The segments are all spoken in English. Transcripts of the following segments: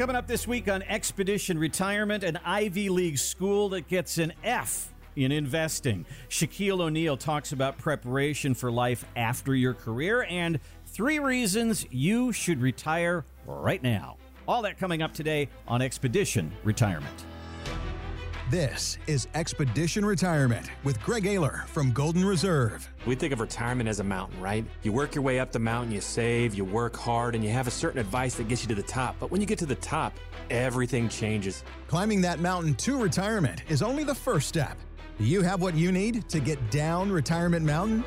Coming up this week on Expedition Retirement, an Ivy League school that gets an F in investing. Shaquille O'Neal talks about preparation for life after your career and three reasons you should retire right now. All that coming up today on Expedition Retirement. This is Expedition Retirement with Greg Ayler from Golden Reserve. We think of retirement as a mountain, right? You work your way up the mountain, you save, you work hard, and you have a certain advice that gets you to the top. But when you get to the top, everything changes. Climbing that mountain to retirement is only the first step. Do you have what you need to get down Retirement Mountain?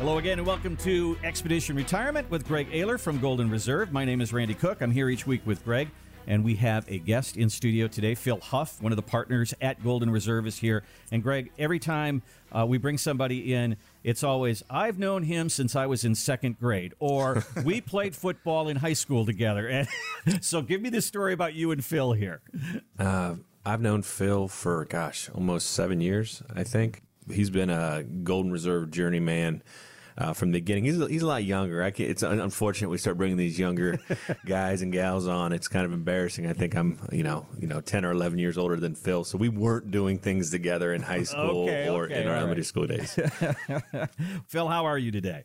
Hello again, and welcome to Expedition Retirement with Greg Ayler from Golden Reserve. My name is Randy Cook. I'm here each week with Greg. And we have a guest in studio today. Phil Huff, one of the partners at Golden Reserve, is here. And Greg, every time uh, we bring somebody in, it's always, I've known him since I was in second grade, or we played football in high school together. And so give me the story about you and Phil here. Uh, I've known Phil for, gosh, almost seven years, I think. He's been a Golden Reserve journeyman uh, from the beginning. He's a, he's a lot younger. I it's unfortunate we start bringing these younger guys and gals on. It's kind of embarrassing. I think I'm you know you know ten or eleven years older than Phil, so we weren't doing things together in high school okay, or okay, in our elementary right. school days. Phil, how are you today?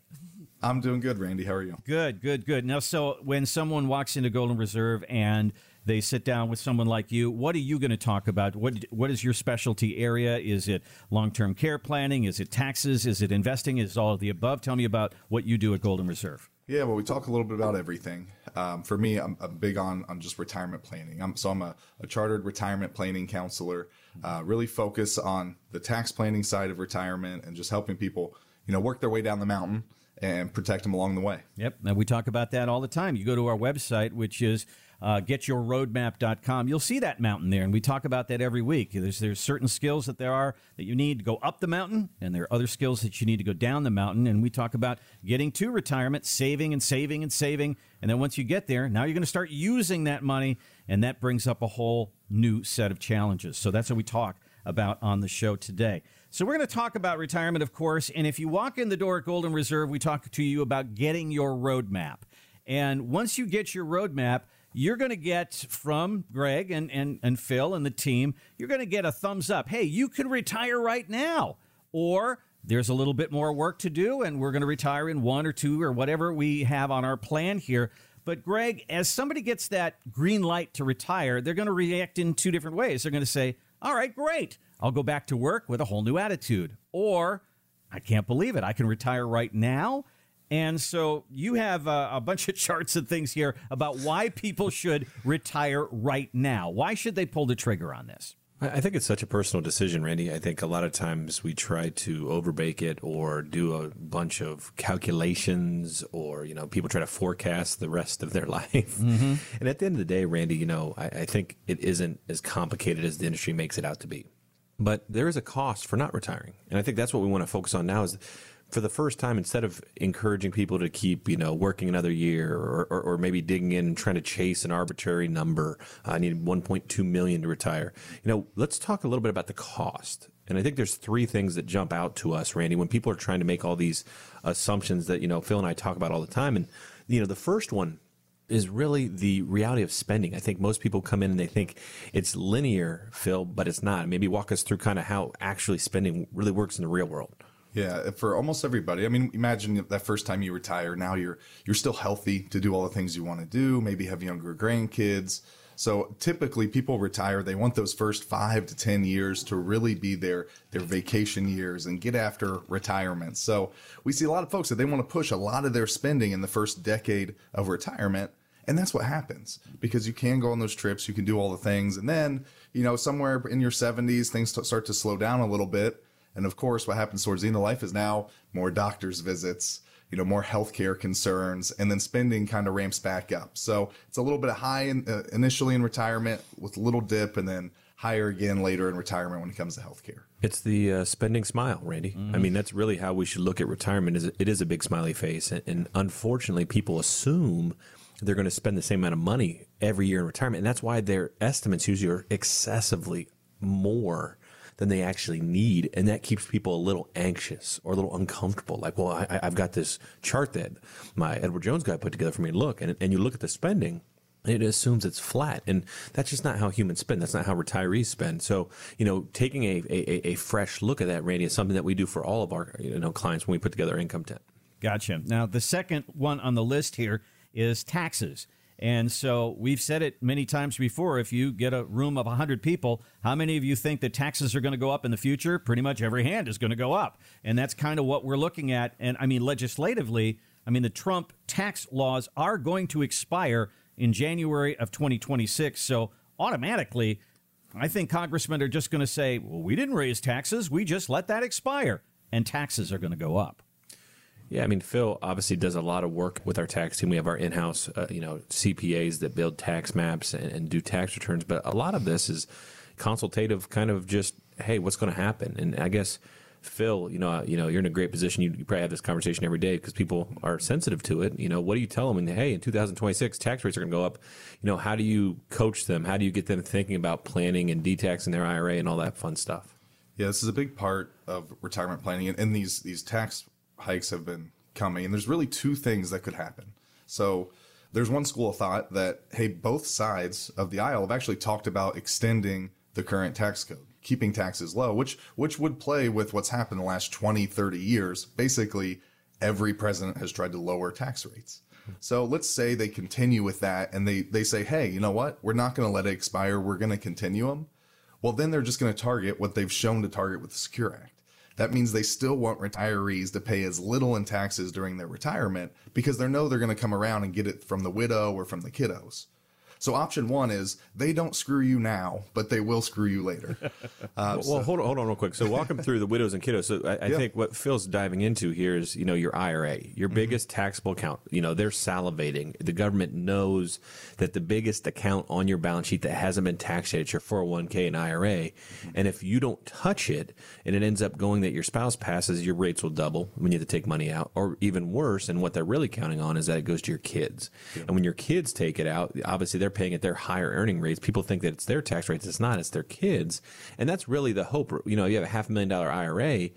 I'm doing good, Randy. How are you? Good, good, good. Now, so when someone walks into Golden Reserve and they sit down with someone like you, what are you going to talk about? What What is your specialty area? Is it long term care planning? Is it taxes? Is it investing? Is it all of the above? Tell me about what you do at Golden Reserve. Yeah, well, we talk a little bit about everything. Um, for me, I'm, I'm big on on just retirement planning. I'm, so I'm a, a chartered retirement planning counselor. Uh, really focus on the tax planning side of retirement and just helping people, you know, work their way down the mountain and protect them along the way. Yep. And we talk about that all the time. You go to our website, which is uh, getyourroadmap.com. You'll see that mountain there, and we talk about that every week. There's there's certain skills that there are that you need to go up the mountain, and there are other skills that you need to go down the mountain. And we talk about getting to retirement, saving and saving and saving, and then once you get there, now you're going to start using that money, and that brings up a whole new set of challenges. So that's what we talk about on the show today. So we're going to talk about retirement, of course. And if you walk in the door at Golden Reserve, we talk to you about getting your roadmap. And once you get your roadmap, you're going to get from Greg and, and, and Phil and the team, you're going to get a thumbs up. Hey, you can retire right now. Or there's a little bit more work to do, and we're going to retire in one or two or whatever we have on our plan here. But Greg, as somebody gets that green light to retire, they're going to react in two different ways. They're going to say, all right, great. I'll go back to work with a whole new attitude. Or, I can't believe it. I can retire right now. And so you have a, a, bunch of charts and things here about why people should retire right now. Why should they pull the trigger on this? I think it's such a personal decision, Randy. I think a lot of times we try to overbake it or do a bunch of calculations or, you know, people try to forecast the rest of their life. Mm-hmm. And at the end of the day, Randy, you know, I, I think it isn't as complicated as the industry makes it out to be. But there is a cost for not retiring. And I think that's what we want to focus on now is for the first time, instead of encouraging people to keep, you know, working another year or, or, or maybe digging in and trying to chase an arbitrary number, uh, I need 1.2 million to retire. You know, let's talk a little bit about the cost. And I think there's three things that jump out to us, Randy, when people are trying to make all these assumptions that, you know, Phil and I talk about all the time. And, you know, the first one is really the reality of spending. I think most people come in and they think it's linear, Phil, but it's not. Maybe walk us through kind of how actually spending really works in the real world. Yeah, for almost everybody. I mean, imagine that first time you retire. Now you're you're still healthy to do all the things you want to do. Maybe have younger grandkids. So typically, people retire. They want those first five to ten years to really be their their vacation years and get after retirement. So we see a lot of folks that they want to push a lot of their spending in the first decade of retirement. And that's what happens because you can go on those trips, you can do all the things. And then, you know, somewhere in your 70s, things start to slow down a little bit. And of course, what happens towards the end of life is now more doctor's visits, you know, more healthcare concerns, and then spending kind of ramps back up. So it's a little bit of high in, uh, initially in retirement with a little dip, and then higher again later in retirement when it comes to healthcare. It's the uh, spending smile, Randy. Mm-hmm. I mean, that's really how we should look at retirement. Is it is a big smiley face, and, and unfortunately, people assume they're going to spend the same amount of money every year in retirement, and that's why their estimates usually are excessively more than they actually need. And that keeps people a little anxious or a little uncomfortable. Like, well, I, have got this chart that my Edward Jones guy put together for me look. And, and you look at the spending it assumes it's flat and that's just not how humans spend that's not how retirees spend so you know taking a, a, a fresh look at that randy is something that we do for all of our you know clients when we put together income tent gotcha now the second one on the list here is taxes and so we've said it many times before. If you get a room of 100 people, how many of you think that taxes are going to go up in the future? Pretty much every hand is going to go up. And that's kind of what we're looking at. And I mean, legislatively, I mean, the Trump tax laws are going to expire in January of 2026. So automatically, I think congressmen are just going to say, well, we didn't raise taxes. We just let that expire. And taxes are going to go up. Yeah, I mean, Phil obviously does a lot of work with our tax team. We have our in-house, uh, you know, CPAs that build tax maps and, and, do tax returns. But a lot of this is consultative, kind of just, hey, what's going to happen? And I guess Phil, you know, you know, you're in a great position. You, you probably have this conversation every day because people are sensitive to it. You know, what do you tell them? And hey, in 2026, tax rates are going to go up. You know, how do you coach them? How do you get them thinking about planning and detaxing their IRA and all that fun stuff? Yeah, this is a big part of retirement planning, and, and these these tax hikes have been coming. And there's really two things that could happen. So there's one school of thought that hey, both sides of the aisle have actually talked about extending the current tax code keeping taxes low, which which would play with what's happened the last 20, 30 years. Basically, every president has tried to lower tax rates. So let's say they continue with that and they they say, "Hey, you know what? We're not going to let it expire. We're going to continue them." Well, then they're just going to target what they've shown to target with the Secure Act. That means they still want retirees to pay as little in taxes during their retirement because they know they're going to come around and get it from the widow or from the kiddos. So option one is they don't screw you now, but they will screw you later. Uh, well, so. hold on, hold on, real quick. So walk them through the widows and kiddos. So I, I yeah. think what Phil's diving into here is, you know, your IRA, your mm-hmm. biggest taxable account. You know, they're salivating. The government knows that the biggest account on your balance sheet that hasn't been taxed yet is your 401k and IRA. Mm-hmm. And if you don't touch it, and it ends up going that your spouse passes, your rates will double when you have to take money out, or even worse. And what they're really counting on is that it goes to your kids. Yeah. And when your kids take it out, obviously they're paying at their higher earning rates. People think that it's their tax rates. It's not. It's their kids, and that's really the hope. You know, you have a half million dollar IRA.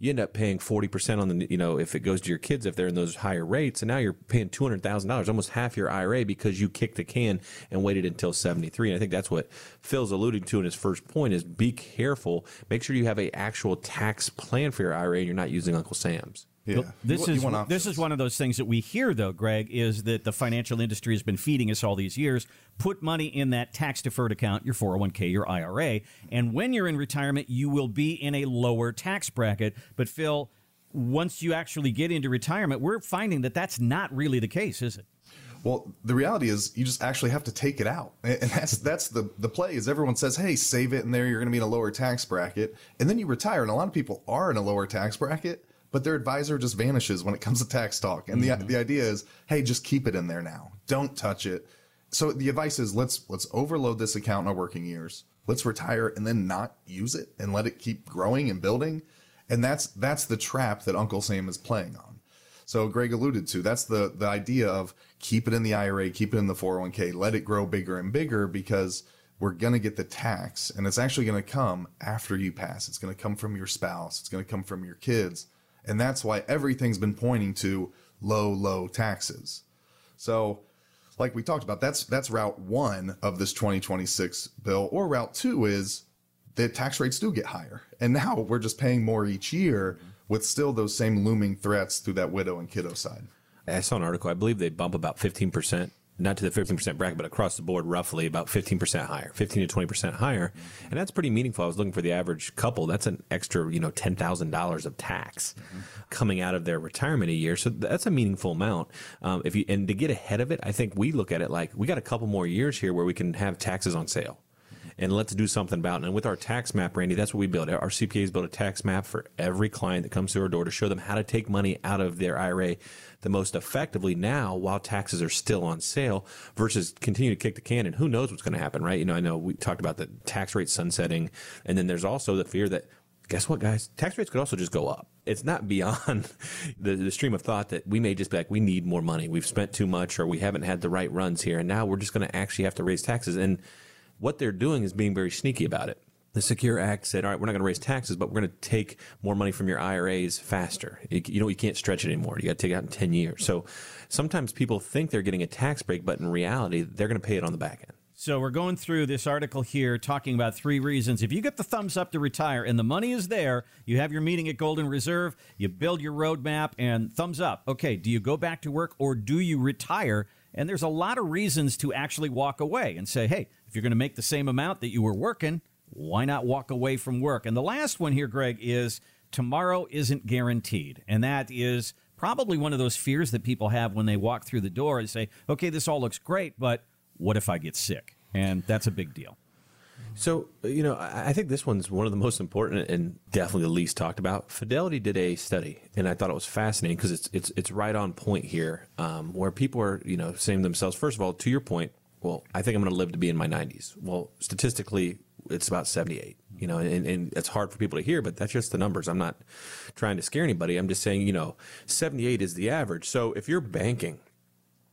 You end up paying forty percent on the, you know, if it goes to your kids if they're in those higher rates, and now you're paying two hundred thousand dollars, almost half your IRA because you kicked the can and waited until seventy three. And I think that's what Phil's alluding to in his first point: is be careful, make sure you have a actual tax plan for your IRA, and you're not using Uncle Sam's. Yeah. This is this is one of those things that we hear though, Greg, is that the financial industry has been feeding us all these years. Put money in that tax deferred account, your 401k, your IRA, and when you're in retirement, you will be in a lower tax bracket. But Phil, once you actually get into retirement, we're finding that that's not really the case, is it? Well, the reality is you just actually have to take it out. And that's that's the the play is everyone says, "Hey, save it in there, you're going to be in a lower tax bracket." And then you retire, and a lot of people are in a lower tax bracket but their advisor just vanishes when it comes to tax talk. And mm-hmm. the the idea is, hey, just keep it in there now. Don't touch it. So the advice is let's let's overload this account in our working years. Let's retire and then not use it and let it keep growing and building. And that's that's the trap that Uncle Sam is playing on. So Greg alluded to that's the the idea of keep it in the IRA, keep it in the 401k, let it grow bigger and bigger because we're going to get the tax and it's actually going to come after you pass. It's going to come from your spouse. It's going to come from your kids. And that's why everything's been pointing to low, low taxes. So, like we talked about, that's that's route one of this 2026 bill, or route two is that tax rates do get higher. And now we're just paying more each year with still those same looming threats through that widow and kiddo side. I saw an article, I believe they bump about 15% not to the 15% bracket, but across the board, roughly about 15% higher, 15 to 20% higher. And that's pretty meaningful. I was looking for the average couple. That's an extra, you know, $10,000 of tax mm-hmm. coming out of their retirement a year. So that's a meaningful amount. Um, if you, and to get ahead of it, I think we look at it like we got a couple more years here where we can have taxes on sale and let's do something about it. And with our tax map, Randy, that's what we build. Our CPAs build a tax map for every client that comes through our door to show them how to take money out of their IRA the most effectively now while taxes are still on sale versus continue to kick the can. And who knows what's going to happen, right? You know, I know we talked about the tax rate sunsetting, and then there's also the fear that guess what, guys? Tax rates could also just go up. It's not beyond the, the, stream of thought that we may just be like, we need more money. We've spent too much or we haven't had the right runs here. And now we're just going to actually have to raise taxes. And what they're doing is being very sneaky about it. The Secure Act said, all right, we're not going to raise taxes, but we're going to take more money from your IRAs faster. You, know, you can't stretch it anymore. You got to take it out in 10 years. So sometimes people think they're getting a tax break, but in reality, they're going to pay it on the back end. So we're going through this article here talking about three reasons. If you get the thumbs up to retire and the money is there, you have your meeting at Golden Reserve, you build your roadmap and thumbs up. Okay, do you go back to work or do you retire? And there's a lot of reasons to actually walk away and say, hey, if you're going to make the same amount that you were working, why not walk away from work? And the last one here, Greg, is tomorrow isn't guaranteed. And that is probably one of those fears that people have when they walk through the door and say, okay, this all looks great, but what if I get sick? And that's a big deal. So, you know, I think this one's one of the most important and definitely the least talked about. Fidelity did a study, and I thought it was fascinating because it's it's it's right on point here, um, where people are, you know, saying themselves, first of all, to your point, well, I think I'm going to live to be in my 90s. Well, statistically, it's about 78. You know, and, and it's hard for people to hear, but that's just the numbers. I'm not trying to scare anybody. I'm just saying, you know, 78 is the average. So if you're banking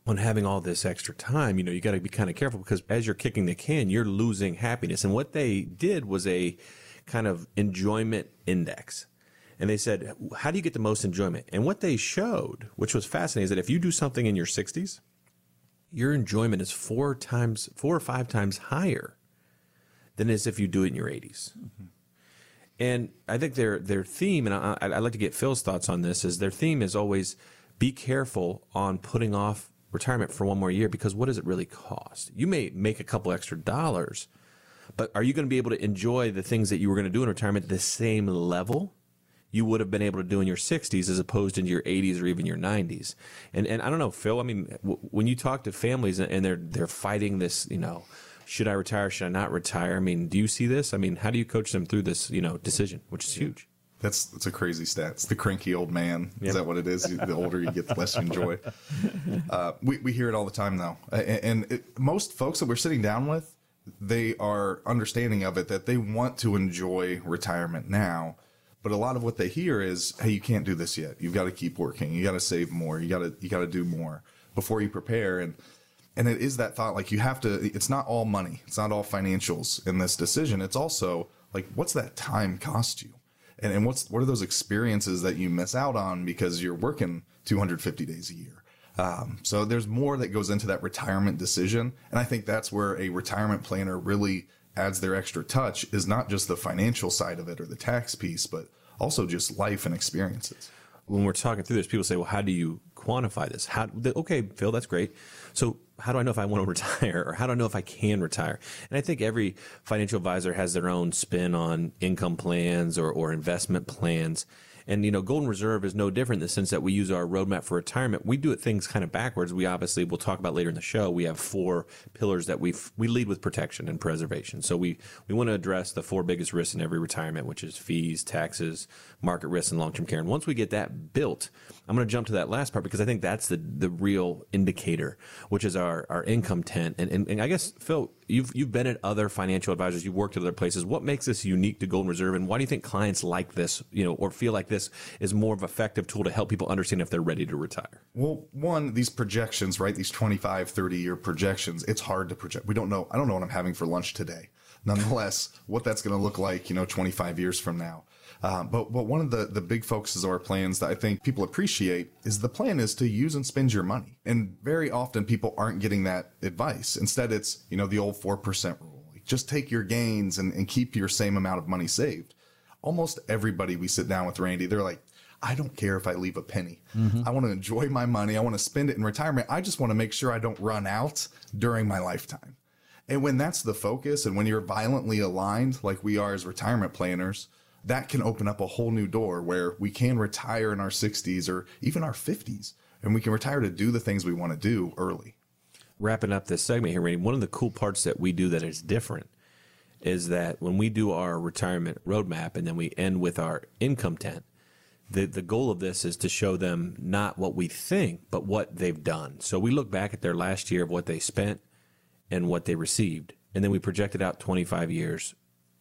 on having all this extra time, you know, you got to be kind of careful because as you're kicking the can, you're losing happiness. And what they did was a kind of enjoyment index. And they said, how do you get the most enjoyment? And what they showed, which was fascinating, is that if you do something in your 60s, your enjoyment is four times, four or five times higher than it is if you do it in your 80s. Mm-hmm. And I think their their theme, and I, I'd like to get Phil's thoughts on this, is their theme is always be careful on putting off retirement for one more year because what does it really cost? You may make a couple extra dollars, but are you going to be able to enjoy the things that you were going to do in retirement at the same level you would have been able to do in your 60s as opposed to your 80s or even your 90s? And and I don't know, Phil. I mean, w- when you talk to families and they're they're fighting this, you know, should I retire? Should I not retire? I mean, do you see this? I mean, how do you coach them through this, you know, decision, which is huge? That's that's a crazy stat. It's the cranky old man. Yep. Is that what it is? the older you get, the less you enjoy. Uh, we we hear it all the time though, and, and it, most folks that we're sitting down with, they are understanding of it that they want to enjoy retirement now. But a lot of what they hear is, "Hey, you can't do this yet. You've got to keep working. You got to save more. You got to you got to do more before you prepare." And and it is that thought like you have to. It's not all money. It's not all financials in this decision. It's also like, what's that time cost you? and, and what's what are those experiences that you miss out on because you're working 250 days a year um, so there's more that goes into that retirement decision and i think that's where a retirement planner really adds their extra touch is not just the financial side of it or the tax piece but also just life and experiences when we're talking through this people say well how do you quantify this how okay phil that's great so how do I know if I want to retire or how do I know if I can retire? And I think every financial advisor has their own spin on income plans or, or investment plans. And, you know, Golden Reserve is no different in the sense that we use our roadmap for retirement. We do it things kind of backwards. We obviously, we'll talk about later in the show, we have four pillars that we we lead with protection and preservation. So we, we want to address the four biggest risks in every retirement, which is fees, taxes, market risks, and long-term care. And once we get that built, I'm going to jump to that last part because I think that's the, the real indicator, which is our, our income tent. And, and, and I guess, Phil, you've, you've been at other financial advisors, you've worked at other places. What makes this unique to Golden Reserve? And why do you think clients like this, you know, or feel like this is more of an effective tool to help people understand if they're ready to retire? Well, one, these projections, right? These 25, 30 year projections, it's hard to project. We don't know. I don't know what I'm having for lunch today. Nonetheless, what that's going to look like, you know, 25 years from now. Uh, but but one of the the big focuses of our plans that I think people appreciate is the plan is to use and spend your money, and very often people aren't getting that advice. Instead, it's you know the old four percent rule. Like just take your gains and, and keep your same amount of money saved. Almost everybody we sit down with, Randy, they're like, I don't care if I leave a penny. Mm-hmm. I want to enjoy my money. I want to spend it in retirement. I just want to make sure I don't run out during my lifetime. And when that's the focus and when you're violently aligned, like we are as retirement planners, that can open up a whole new door where we can retire in our 60s or even our 50s and we can retire to do the things we want to do early. Wrapping up this segment here, Randy, one of the cool parts that we do that is different is that when we do our retirement roadmap and then we end with our income tent, the, the goal of this is to show them not what we think, but what they've done. So we look back at their last year of what they spent and what they received, and then we project it out 25 years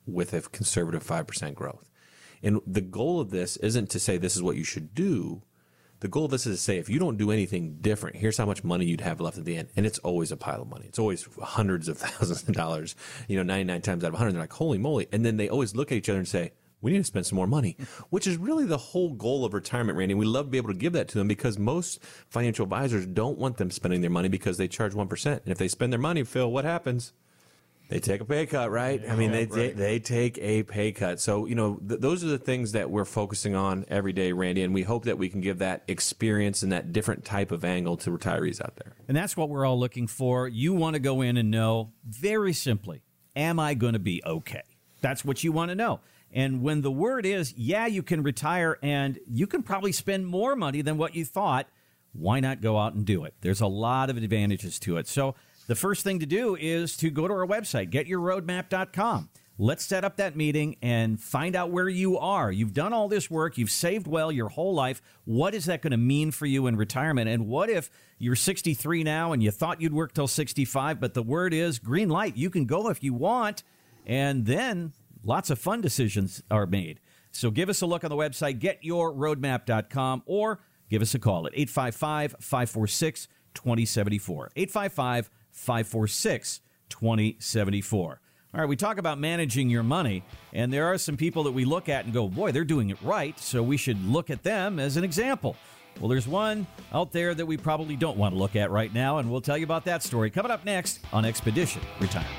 with a conservative 5% growth. And the goal of this isn't to say this is what you should do. the goal of this is to say if you don't do anything different, here's how much money you'd have left at the end. And it's always a pile of money. It's always hundreds of thousands of dollars, you know, 99 times out of 100. They're like, holy moly. And then they always look at each other and say, we need to spend some more money, mm-hmm. which is really the whole goal of retirement, Randy. We love to be able to give that to them because most financial advisors don't want them spending their money because they charge 1%. And if they spend their money, Phil, what happens? They take a pay cut, right? I mean, they, they they take a pay cut. So you know, th- those are the things that we're focusing on every day, Randy, and we hope that we can give that experience and that different type of angle to retirees out there. And that's what we're all looking for. You want to go in and know very simply, am I going to be okay? That's what you want to know. And when the word is, yeah, you can retire and you can probably spend more money than what you thought, why not go out and do it? There's a lot of advantages to it. So the first thing to do is to go to our website, getyourroadmap.com. Let's set up that meeting and find out where you are. You've done all this work, you've saved well your whole life. What is that going to mean for you in retirement? And what if you're 63 now and you thought you'd work till 65, but the word is green light, you can go if you want, and then lots of fun decisions are made. So give us a look on the website, getyourroadmap.com, or give us a call at 855 546 2074. 855 546 2074. All right, we talk about managing your money, and there are some people that we look at and go, boy, they're doing it right, so we should look at them as an example. Well, there's one out there that we probably don't want to look at right now, and we'll tell you about that story coming up next on Expedition Retirement.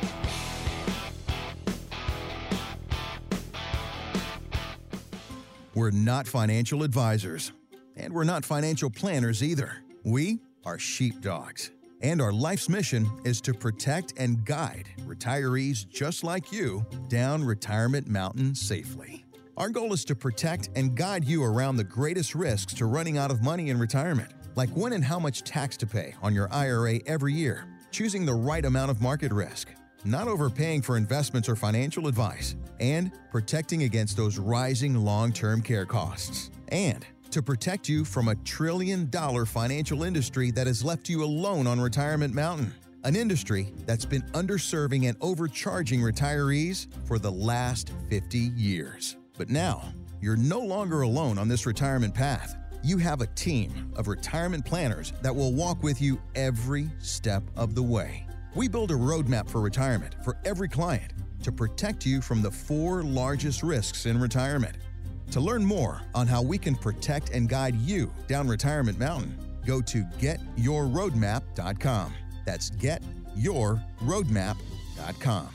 We're not financial advisors, and we're not financial planners either. We are sheepdogs. And our life's mission is to protect and guide retirees just like you down Retirement Mountain safely. Our goal is to protect and guide you around the greatest risks to running out of money in retirement, like when and how much tax to pay on your IRA every year, choosing the right amount of market risk, not overpaying for investments or financial advice, and protecting against those rising long term care costs. And to protect you from a trillion dollar financial industry that has left you alone on Retirement Mountain. An industry that's been underserving and overcharging retirees for the last 50 years. But now, you're no longer alone on this retirement path. You have a team of retirement planners that will walk with you every step of the way. We build a roadmap for retirement for every client to protect you from the four largest risks in retirement. To learn more on how we can protect and guide you down Retirement Mountain, go to getyourroadmap.com. That's getyourroadmap.com.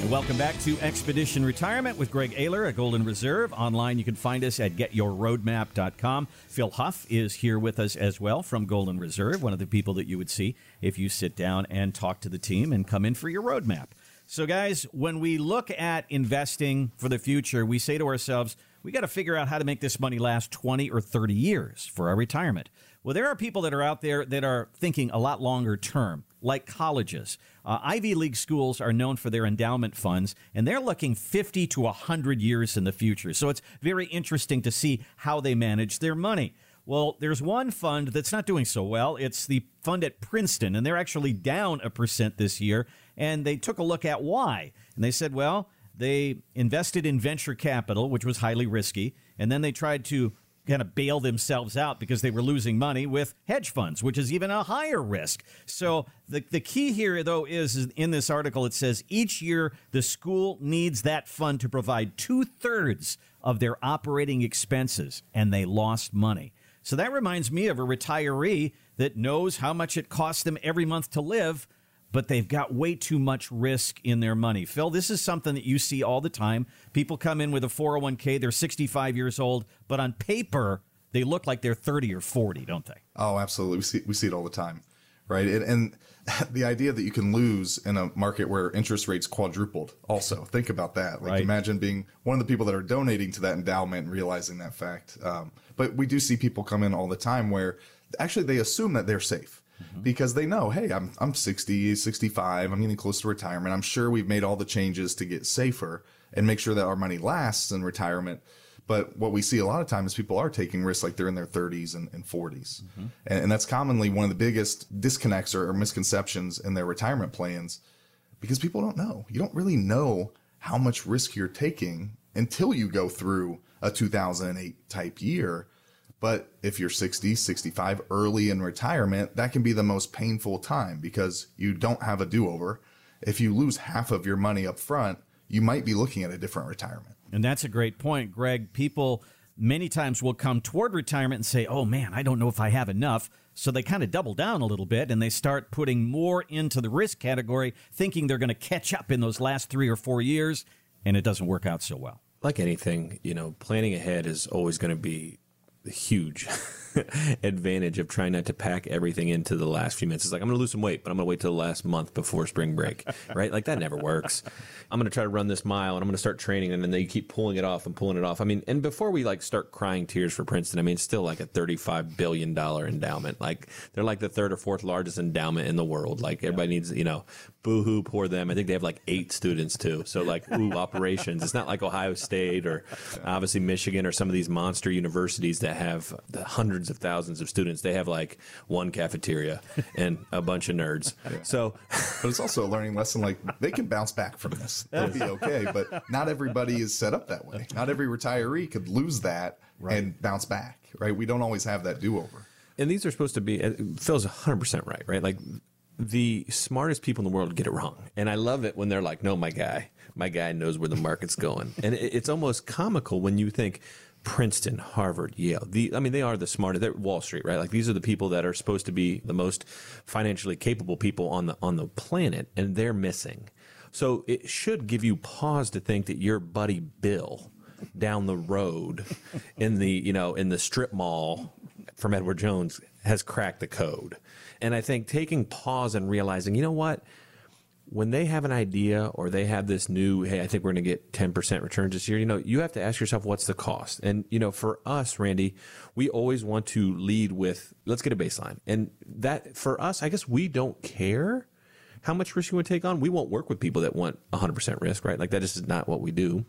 And welcome back to Expedition Retirement with Greg Ayler at Golden Reserve. Online, you can find us at getyourroadmap.com. Phil Huff is here with us as well from Golden Reserve, one of the people that you would see if you sit down and talk to the team and come in for your roadmap. So, guys, when we look at investing for the future, we say to ourselves, we got to figure out how to make this money last 20 or 30 years for our retirement. Well, there are people that are out there that are thinking a lot longer term, like colleges. Uh, Ivy League schools are known for their endowment funds, and they're looking 50 to 100 years in the future. So it's very interesting to see how they manage their money. Well, there's one fund that's not doing so well. It's the fund at Princeton, and they're actually down a percent this year. And they took a look at why. And they said, well, they invested in venture capital, which was highly risky, and then they tried to kind of bail themselves out because they were losing money with hedge funds, which is even a higher risk. So the, the key here, though, is, is in this article it says each year the school needs that fund to provide two thirds of their operating expenses, and they lost money. So that reminds me of a retiree that knows how much it costs them every month to live but they've got way too much risk in their money. Phil, this is something that you see all the time. People come in with a 401k, they're 65 years old, but on paper, they look like they're 30 or 40, don't they? Oh, absolutely. We see, we see it all the time, right? And, and the idea that you can lose in a market where interest rates quadrupled, also, think about that. Like, Right. imagine being one of the people that are donating to that endowment and realizing that fact. Um, but we do see people come in all the time where actually they assume that they're safe. Because they know, hey, I'm I'm 60, 65, I'm getting close to retirement. I'm sure we've made all the changes to get safer and make sure that our money lasts in retirement. But what we see a lot of times, is people are taking risks like they're in their 30s and, and 40s. Mm-hmm. And, and that's commonly one of the biggest disconnects or, or misconceptions in their retirement plans because people don't know. You don't really know how much risk you're taking until you go through a 2008 type year. But if you're 60, 65, early in retirement, that can be the most painful time because you don't have a do over. If you lose half of your money up front, you might be looking at a different retirement. And that's a great point, Greg. People many times will come toward retirement and say, oh man, I don't know if I have enough. So they kind of double down a little bit and they start putting more into the risk category, thinking they're going to catch up in those last three or four years, and it doesn't work out so well. Like anything, you know, planning ahead is always going to be huge advantage of trying not to pack everything into the last few minutes. It's like I'm going to lose some weight, but I'm going to wait till the last month before spring break, right? Like that never works. I'm going to try to run this mile and I'm going to start training, and then they keep pulling it off and pulling it off. I mean, and before we like start crying tears for Princeton, I mean, it's still like a 35 billion dollar endowment. Like they're like the third or fourth largest endowment in the world. Like everybody needs, you know, boo hoo, poor them. I think they have like eight students too. So like, ooh, operations. It's not like Ohio State or obviously Michigan or some of these monster universities that have hundreds of thousands of students. They have like one cafeteria and a bunch of nerds. So, but it's also a learning lesson. Like they can bounce back from this. They'll be okay. But not everybody is set up that way. Not every retiree could lose that right. and bounce back. Right. We don't always have that do over. And these are supposed to be. Uh, Phil's 100 percent right. Right. Like the smartest people in the world get it wrong. And I love it when they're like, no, my guy, my guy knows where the market's going. and it's almost comical when you think Princeton, Harvard, Yale. The, I mean, they are the smartest. They're Wall Street, right? Like these are the people that are supposed to be the most financially capable people on the on the planet, and they're missing. So it should give you pause to think that your buddy Bill down the road in the you know in the strip mall from Edward Jones has cracked the code. And I think taking pause and realizing, you know what? When they have an idea or they have this new, hey, I think we're going to get 10% returns this year, you know, you have to ask yourself, what's the cost? And, you know, for us, Randy, we always want to lead with, let's get a baseline. And that, for us, I guess we don't care how much risk you want to take on. We won't work with people that want 100% risk, right? Like that is not what we do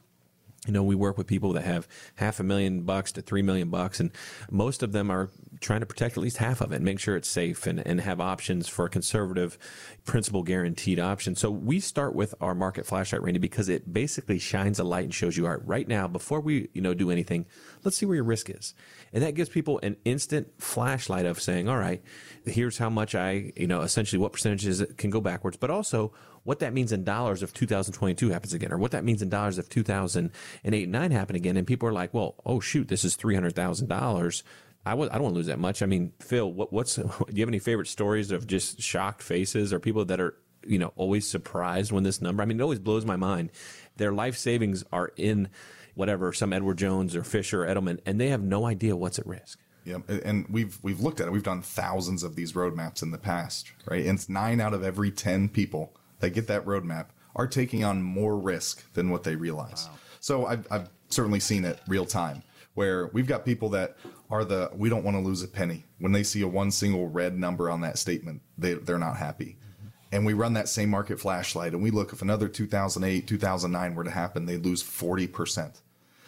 you know, we work with people that have half a million bucks to three million bucks, and most of them are trying to protect at least half of it, make sure it's safe, and, and have options for a conservative, principal guaranteed option. So we start with our market flashlight, Randy, because it basically shines a light and shows you, all right, right now, before we you know do anything, let's see where your risk is, and that gives people an instant flashlight of saying, all right, here's how much I, you know, essentially what percentages can go backwards, but also what that means in dollars if 2022 happens again, or what that means in dollars if 2008 and 9 happen again. And people are like, well, oh, shoot, this is $300,000. I w- I don't want to lose that much. I mean, Phil, what, what's, do you have any favorite stories of just shocked faces or people that are, you know, always surprised when this number, I mean, it always blows my mind. Their life savings are in whatever, some Edward Jones or Fisher or Edelman, and they have no idea what's at risk. Yeah, and we've we've looked at it. We've done thousands of these roadmaps in the past, right? And it's nine out of every ten people that get that roadmap are taking on more risk than what they realize. Wow. So I've, I've certainly seen it real time where we've got people that are the we don't want to lose a penny when they see a one single red number on that statement they, they're not happy mm-hmm. and we run that same market flashlight and we look if another 2008 2009 were to happen they'd lose 40%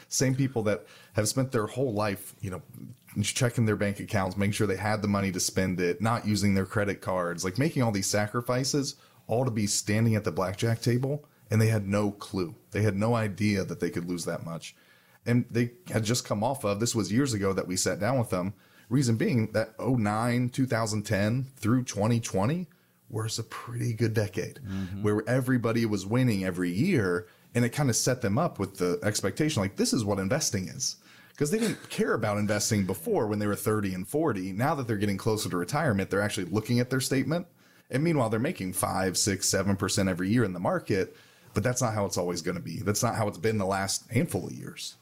same people that have spent their whole life you know checking their bank accounts making sure they had the money to spend it not using their credit cards like making all these sacrifices all to be standing at the blackjack table and they had no clue. They had no idea that they could lose that much. And they had just come off of this was years ago that we sat down with them. Reason being that 09, 2010 through 2020 was a pretty good decade mm-hmm. where everybody was winning every year. And it kind of set them up with the expectation like, this is what investing is. Because they didn't care about investing before when they were 30 and 40. Now that they're getting closer to retirement, they're actually looking at their statement and meanwhile, they're making five, six, seven percent every year in the market. But that's not how it's always going to be. That's not how it's been the last handful of years.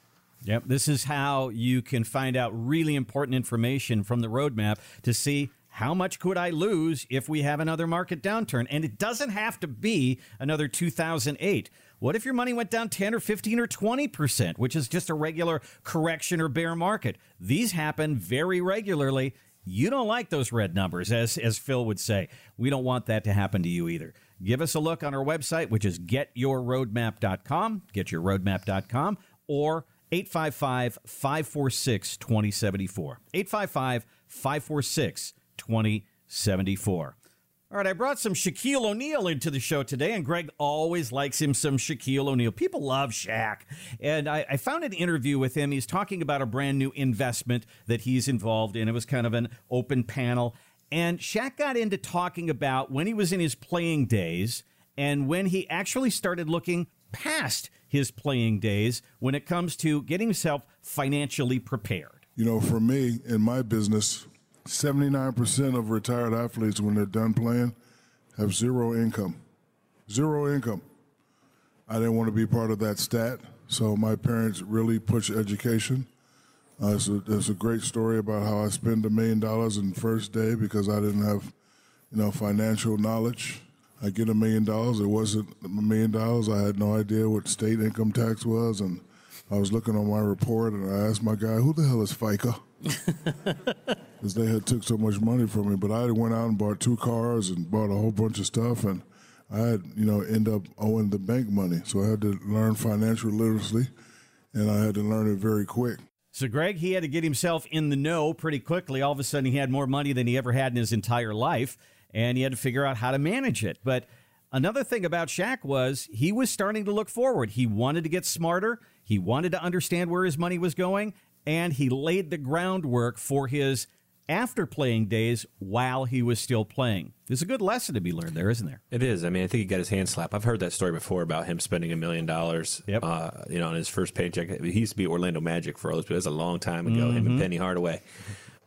Yep. This is how you can find out really important information from the roadmap to see how much could I lose if we have another market downturn? And it doesn't have to be another 2008. What if your money went down 10 or 15 or 20%, which is just a regular correction or bear market? These happen very regularly you don't like those red numbers, as, as Phil would say. We don't want that to happen to you either. Give us a look on our website, which is getyourroadmap.com, getyourroadmap.com, or 855 546 2074. 855 546 2074. All right, I brought some Shaquille O'Neal into the show today, and Greg always likes him some Shaquille O'Neal. People love Shaq. And I, I, found an interview with him. He's talking about a brand new investment that he's involved in. It was kind of an open panel. And Shaq got into talking about when he was in his playing days and when he actually started looking past his playing days when it comes to getting himself financially prepared. You know, for me in my business, 79% of retired athletes, when they're done playing, have zero income. Zero income. I didn't want to be part of that stat, so my parents really push education. Uh, it's, a, a great story about how I spent a million dollars in the first day because I didn't have, you know, financial knowledge. I get a million dollars. It wasn't a million dollars. I had no idea what state income tax was, and I was looking on my report, and I asked my guy, "Who the hell is FICA?" because they had took so much money from me. But I went out and bought two cars and bought a whole bunch of stuff, and I had you know end up owing the bank money. So I had to learn financial literacy, and I had to learn it very quick. So Greg, he had to get himself in the know pretty quickly. All of a sudden, he had more money than he ever had in his entire life, and he had to figure out how to manage it. But Another thing about Shaq was he was starting to look forward. He wanted to get smarter. He wanted to understand where his money was going and he laid the groundwork for his after playing days while he was still playing. There's a good lesson to be learned there, isn't there? It is. I mean, I think he got his hand slapped. I've heard that story before about him spending a million dollars, yep. uh, you know, on his first paycheck. He used to be Orlando Magic for all those people. Was a long time ago, mm-hmm. him and mm-hmm. Penny Hardaway.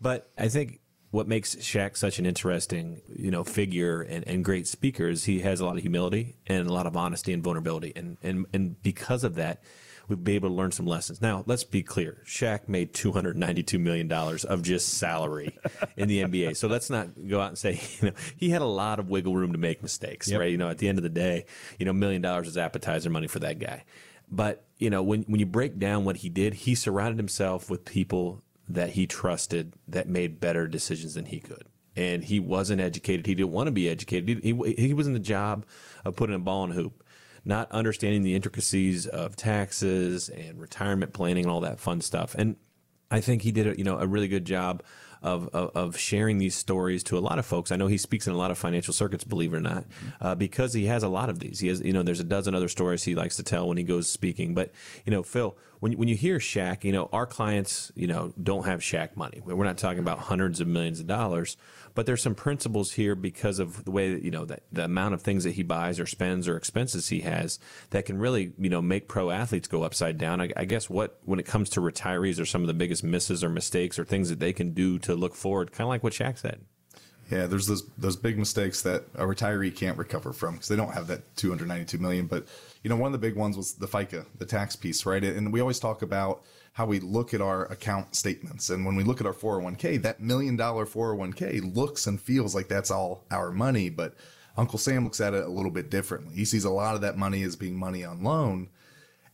But I think what makes Shaq such an interesting, you know, figure and, and great speaker is he has a lot of humility and a lot of honesty and vulnerability. And, and, and because of that, we'd be able to learn some lessons. Now, let's be clear. Shaq made $292 million of just salary in the NBA. So let's not go out and say, you know, he had a lot of wiggle room to make mistakes, yep. right? You know, at the end of the day, you know, million dollars is appetizer money for that guy. But, you know, when, when you break down what he did, he surrounded himself with people that he trusted that made better decisions than he could and he wasn't educated. He didn't want to be educated. He, he, he was in the job of putting a ball in a hoop not understanding the intricacies of taxes and retirement planning and all that fun stuff. And I think he did a, you know a really good job of, of, of sharing these stories to a lot of folks. I know he speaks in a lot of financial circuits, believe it or not, uh, because he has a lot of these. He has you know there's a dozen other stories he likes to tell when he goes speaking. But you know, Phil, when when you hear Shaq, you know our clients you know don't have Shaq money. We're not talking about hundreds of millions of dollars, but there's some principles here because of the way that, you know, that the amount of things that he buys or spends or expenses he has that can really, you know, make pro athletes go upside down. I, I guess what, when it comes to retirees, are some of the biggest misses or mistakes or things that they can do to look forward, kind of like what Shaq said. Yeah, there's those those big mistakes that a retiree can't recover from because they don't have that 292 million. But you know, one of the big ones was the FICA, the tax piece, right? And we always talk about how we look at our account statements. And when we look at our 401k, that million dollar 401k looks and feels like that's all our money. But Uncle Sam looks at it a little bit differently. He sees a lot of that money as being money on loan.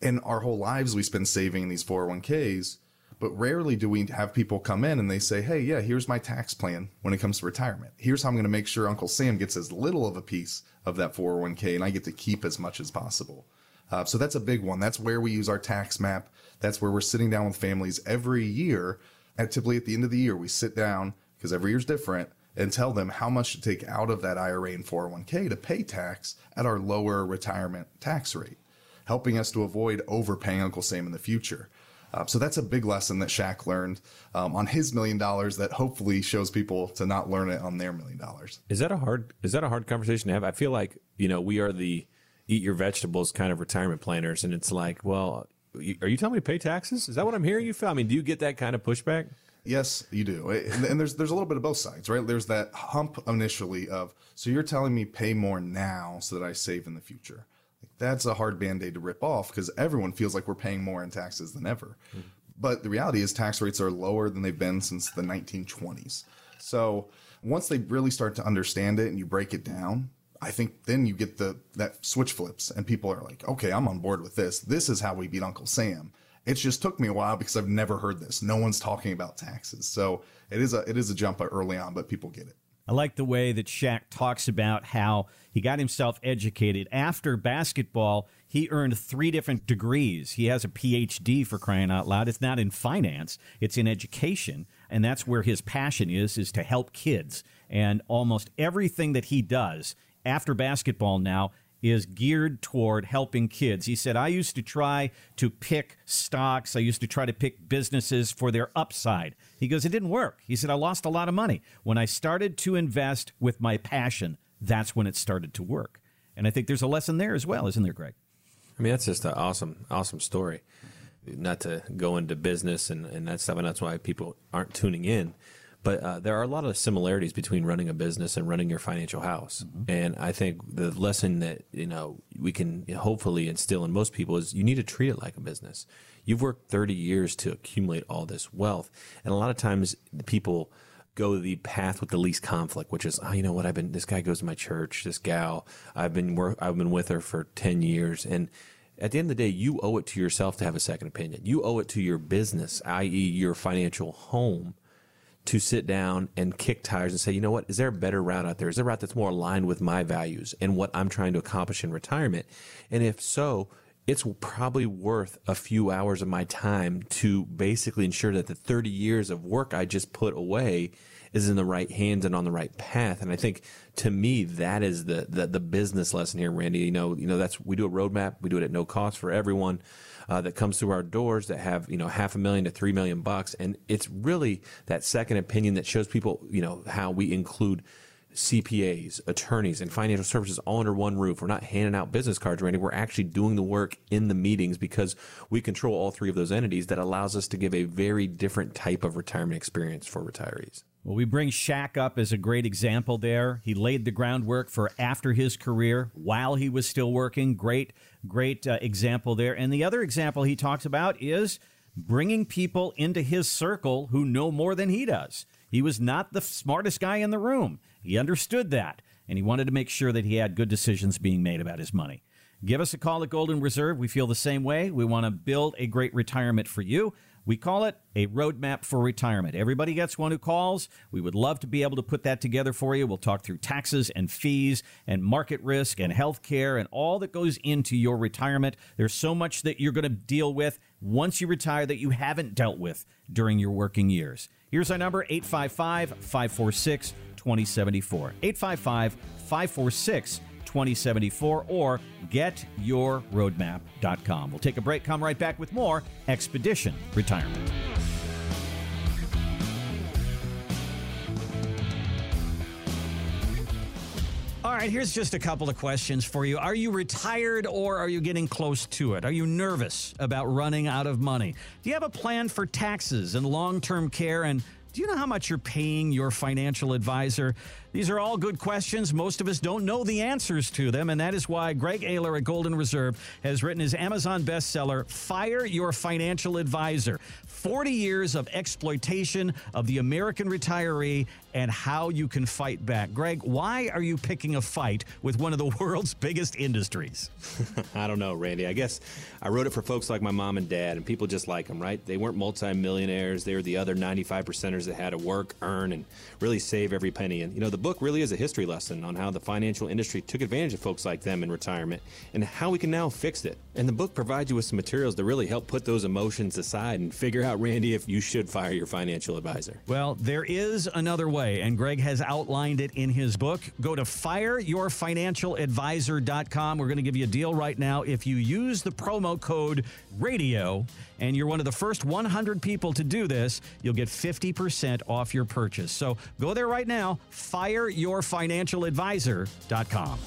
And our whole lives we spend saving in these 401ks. But rarely do we have people come in and they say, Hey, yeah, here's my tax plan when it comes to retirement. Here's how I'm going to make sure Uncle Sam gets as little of a piece of that 401k and I get to keep as much as possible. Uh, so that's a big one. That's where we use our tax map. That's where we're sitting down with families every year. And typically at the end of the year, we sit down because every year's different and tell them how much to take out of that IRA and 401k to pay tax at our lower retirement tax rate, helping us to avoid overpaying Uncle Sam in the future. Uh, so that's a big lesson that Shaq learned um, on his million dollars that hopefully shows people to not learn it on their million dollars. Is that a hard is that a hard conversation to have? I feel like you know we are the eat your vegetables kind of retirement planners. And it's like, well, are you telling me to pay taxes? Is that what I'm hearing you, Phil? I mean, do you get that kind of pushback? Yes, you do. And, there's there's a little bit of both sides, right? There's that hump initially of so you're telling me pay more now so that I save in the future. That's a hard band-aid to rip off because everyone feels like we're paying more in taxes than ever. Mm-hmm. But the reality is tax rates are lower than they've been since the 1920s. So once they really start to understand it and you break it down, I think then you get the that switch flips and people are like, okay, I'm on board with this. This is how we beat Uncle Sam. It just took me a while because I've never heard this. No one's talking about taxes. So it is a it is a jump early on, but people get it. I like the way that Shaq talks about how he got himself educated. After basketball, he earned three different degrees. He has a PhD for crying out loud. It's not in finance, it's in education. and that's where his passion is is to help kids. And almost everything that he does after basketball now is geared toward helping kids. He said, I used to try to pick stocks, I used to try to pick businesses for their upside. He goes, It didn't work. He said, I lost a lot of money. When I started to invest with my passion, that's when it started to work. And I think there's a lesson there as well, isn't there, Greg? I mean, that's just an awesome, awesome story. Not to go into business and, and that stuff, and that's why people aren't tuning in. But uh, there are a lot of similarities between running a business and running your financial house. Mm-hmm. And I think the lesson that you know we can hopefully instill in most people is you need to treat it like a business. You've worked 30 years to accumulate all this wealth, and a lot of times people go the path with the least conflict, which is, oh, you know what? I've been this guy goes to my church. This gal, I've been work, I've been with her for 10 years, and at the end of the day, you owe it to yourself to have a second opinion. You owe it to your business, i.e., your financial home, to sit down and kick tires and say, you know what, is there a better route out there? Is there a route that's more aligned with my values and what I'm trying to accomplish in retirement? And if so, it's probably worth a few hours of my time to basically ensure that the 30 years of work I just put away is in the right hands and on the right path. And I think to me, that is the, the, the business lesson here, Randy. You know, you know, that's, we do a roadmap. We do it at no cost for everyone uh, that comes through our doors that have you know half a million to three million bucks, and it's really that second opinion that shows people you know how we include. CPAs, attorneys, and financial services all under one roof. We're not handing out business cards, Randy. We're actually doing the work in the meetings because we control all three of those entities that allows us to give a very different type of retirement experience for retirees. Well, we bring Shaq up as a great example there. He laid the groundwork for after his career while he was still working. Great, great uh, example there. And the other example he talks about is bringing people into his circle who know more than he does. He was not the smartest guy in the room. He understood that, and he wanted to make sure that he had good decisions being made about his money. Give us a call at Golden Reserve. We feel the same way. We want to build a great retirement for you. We call it a roadmap for retirement. Everybody gets one who calls. We would love to be able to put that together for you. We'll talk through taxes and fees and market risk and health care and all that goes into your retirement. There's so much that you're going to deal with once you retire that you haven't dealt with during your working years. Here's our number 855 546 2074. 855 546 2074 or getyourroadmap.com. We'll take a break, come right back with more Expedition Retirement. All right, here's just a couple of questions for you. Are you retired or are you getting close to it? Are you nervous about running out of money? Do you have a plan for taxes and long term care and do you know how much you're paying your financial advisor? These are all good questions. Most of us don't know the answers to them, and that is why Greg Oyler at Golden Reserve has written his Amazon bestseller, Fire Your Financial Advisor 40 Years of Exploitation of the American Retiree and How You Can Fight Back. Greg, why are you picking a fight with one of the world's biggest industries? I don't know, Randy. I guess I wrote it for folks like my mom and dad, and people just like them, right? They weren't multimillionaires. They were the other 95 percenters that had to work, earn, and really save every penny. And, you know, the book really is a history lesson on how the financial industry took advantage of folks like them in retirement and how we can now fix it. And the book provides you with some materials to really help put those emotions aside and figure out, Randy, if you should fire your financial advisor. Well, there is another way, and Greg has outlined it in his book. Go to fireyourfinancialadvisor.com. We're going to give you a deal right now. If you use the promo code RADIO and you're one of the first 100 people to do this, you'll get 50% off your purchase. So go there right now, fireyourfinancialadvisor.com.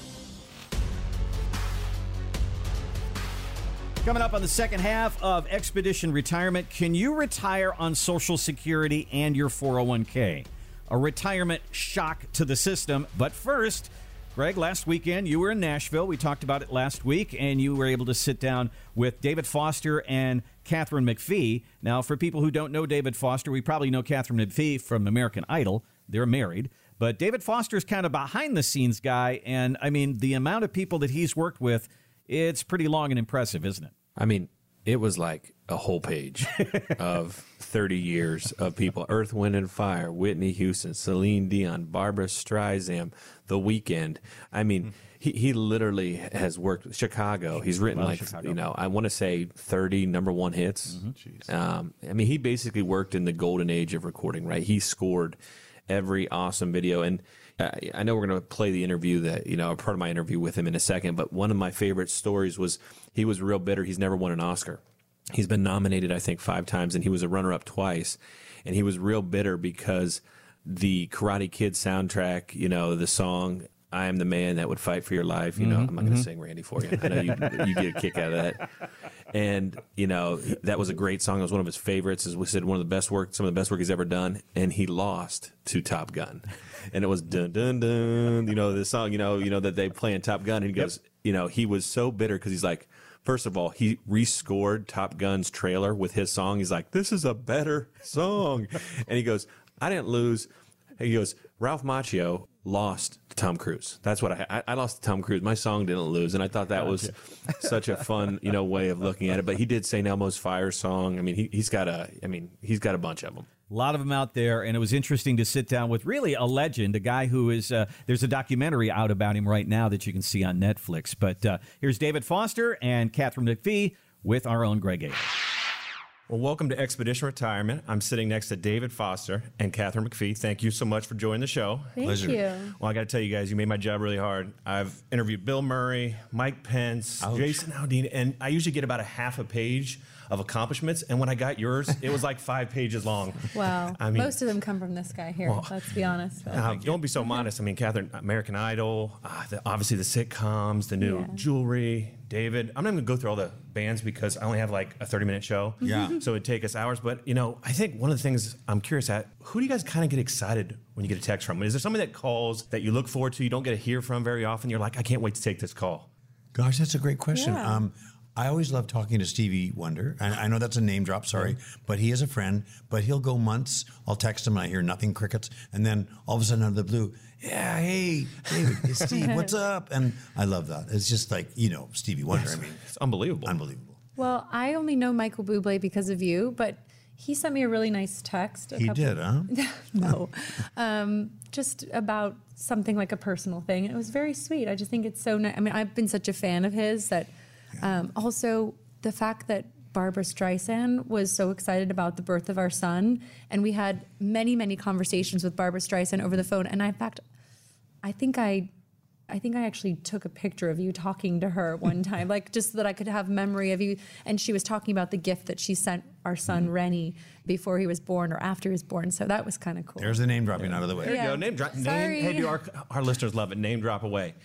Coming up on the second half of Expedition Retirement, can you retire on Social Security and your 401k? A retirement shock to the system. But first, Greg, last weekend you were in Nashville. We talked about it last week, and you were able to sit down with David Foster and Katharine McPhee. Now, for people who don't know David Foster, we probably know Katharine McPhee from American Idol. They're married. But David Foster is kind of behind the scenes guy. And I mean, the amount of people that he's worked with, it's pretty long and impressive, isn't it? I mean, it was like a whole page of 30 years of people Earth, Wind, and Fire, Whitney Houston, Celine Dion, Barbra Streisand, The Weeknd. I mean, he, he literally has worked with Chicago. He's written like, Chicago. you know, I want to say 30 number one hits. Um, I mean, he basically worked in the golden age of recording, right? He scored every awesome video. And uh, I know we're going to play the interview that, you know, a part of my interview with him in a second, but one of my favorite stories was he was real bitter. He's never won an Oscar. He's been nominated, I think, five times, and he was a runner up twice. And he was real bitter because the Karate Kid soundtrack, you know, the song I am the man that would fight for your life. You know, mm-hmm, I'm not going to mm-hmm. sing Randy for you. I know you, you get a kick out of that. And, you know, that was a great song. It was one of his favorites. As we said, one of the best work, some of the best work he's ever done. And he lost to Top Gun. And it was dun, dun, dun, you know, the song, you know, you know, that they play in Top Gun. And he goes, you know, he was so bitter because he's like, First of all, he rescored Top Gun's trailer with his song. He's like, "This is a better song," and he goes, "I didn't lose." He goes, "Ralph Macchio lost to Tom Cruise. That's what I, I I lost to Tom Cruise. My song didn't lose, and I thought that was such a fun, you know, way of looking at it. But he did say Elmo's Fire song. I mean, he, he's got a, I mean, he's got a bunch of them. A lot of them out there, and it was interesting to sit down with really a legend, a guy who is. Uh, there's a documentary out about him right now that you can see on Netflix. But uh, here's David Foster and Katharine McPhee with our own Greg Oyler. Well, welcome to Expedition Retirement. I'm sitting next to David Foster and Katharine McPhee. Thank you so much for joining the show. Thank Pleasure. you. Well, I got to tell you guys, you made my job really hard. I've interviewed Bill Murray, Mike Pence, Jason Aldean, and I usually get about a half a page of accomplishments. And when I got yours, it was like five pages long. Wow. I mean, Most of them come from this guy here. let's be honest. Uh, don't be so modest. I mean, Katharine, American Idol, uh, the, obviously the sitcoms, the new Yeah. jewelry, David. I'm not going to go through all the bands because I only have like a 30 minute show. Yeah. So it'd take us hours. But, you know, I think one of the things I'm curious at, who do you guys kind of get excited when you get a text from? Is there somebody that calls that you look forward to, you don't get to hear from very often? You're like, I can't wait to take this call. Gosh, that's a great question. Yeah. Um, I always love talking to Stevie Wonder. And I know that's a name drop, sorry, but he is a friend. But he'll go months. I'll text him and I hear nothing, crickets. And then all of a sudden out of the blue, yeah, hey, David, it's Steve, what's up? And I love that. It's just like, you know, Stevie Wonder. I mean, It's unbelievable. unbelievable. well, I only know Michael Bublé because of you, but he sent me a really nice text. a He couple- did, huh? no, um, just about something like a personal thing. It was very sweet. I just think it's so nice. I mean, I've been such a fan of his that um, also the fact that Barbra Streisand was so excited about the birth of our son, and we had many, many conversations with Barbra Streisand over the phone. And I, in fact, I think I. I think I actually took a picture of you talking to her one time, like just so that I could have memory of you. And she was talking about the gift that she sent our son Rennie before he was born or after he was born. So that was kind of cool. There's the name dropping out of the way. There you go. Name drop. Name, Sorry. hey, do our, our listeners love it. Name drop away.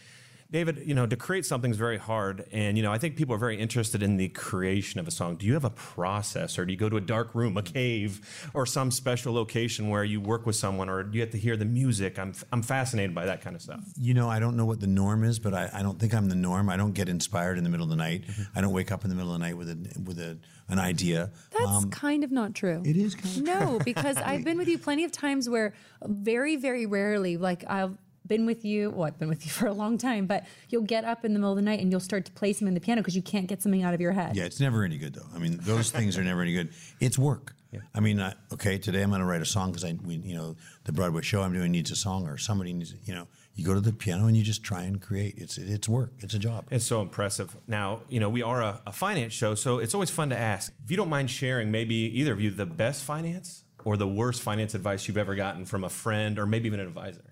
David, you know, to create something's very hard. And, you know, I think people are very interested in the creation of a song. Do you have a process or do you go to a dark room, a cave, or some special location where you work with someone or do you have to hear the music? I'm, I'm fascinated by that kind of stuff. You know, I don't know what the norm is, but I, I don't think I'm the norm. I don't get inspired in the middle of the night. I don't wake up in the middle of the night with a with a, an idea. That's kind of not true. Um, it is kind of No, because I've been with you plenty of times where very, very rarely, like I've been with you, well, I've been with you for a long time, but you'll get up in the middle of the night and you'll start to play something in the piano because you can't get something out of your head. Yeah, it's never any good though. I mean, those things are never any good. It's work. Yeah. I mean, I, okay, today I'm going to write a song because I, we, you know, the Broadway show I'm doing needs a song or somebody needs, you know, you go to the piano and you just try and create. It's it's work. It's a job. It's so impressive. Now, you know, we are a, a finance show, so it's always fun to ask. If you don't mind sharing, maybe either of you, the best finance or the worst finance advice you've ever gotten from a friend or maybe even an advisor.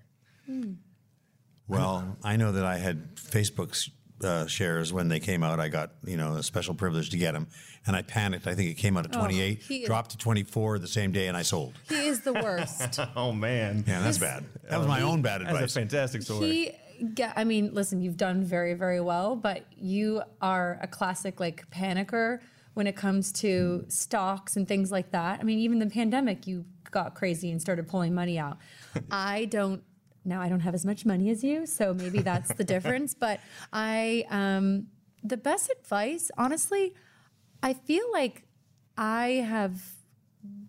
Well, I know that I had Facebook's uh, shares when they came out. I got you know a special privilege to get them, and I panicked. I think it came out at 28, he is- dropped to 24 the same day, and I sold. He is the worst. Oh, man. Yeah, that's bad. That was my own bad advice. That's advice. a fantastic story. he, get, I mean, listen, you've done very, very well, but you are a classic like panicker when it comes to stocks and things like that. I mean, even the pandemic, you got crazy and started pulling money out. I don't. Now I don't have as much money as you, so maybe that's the difference. But I, um, the best advice, honestly, I feel like I have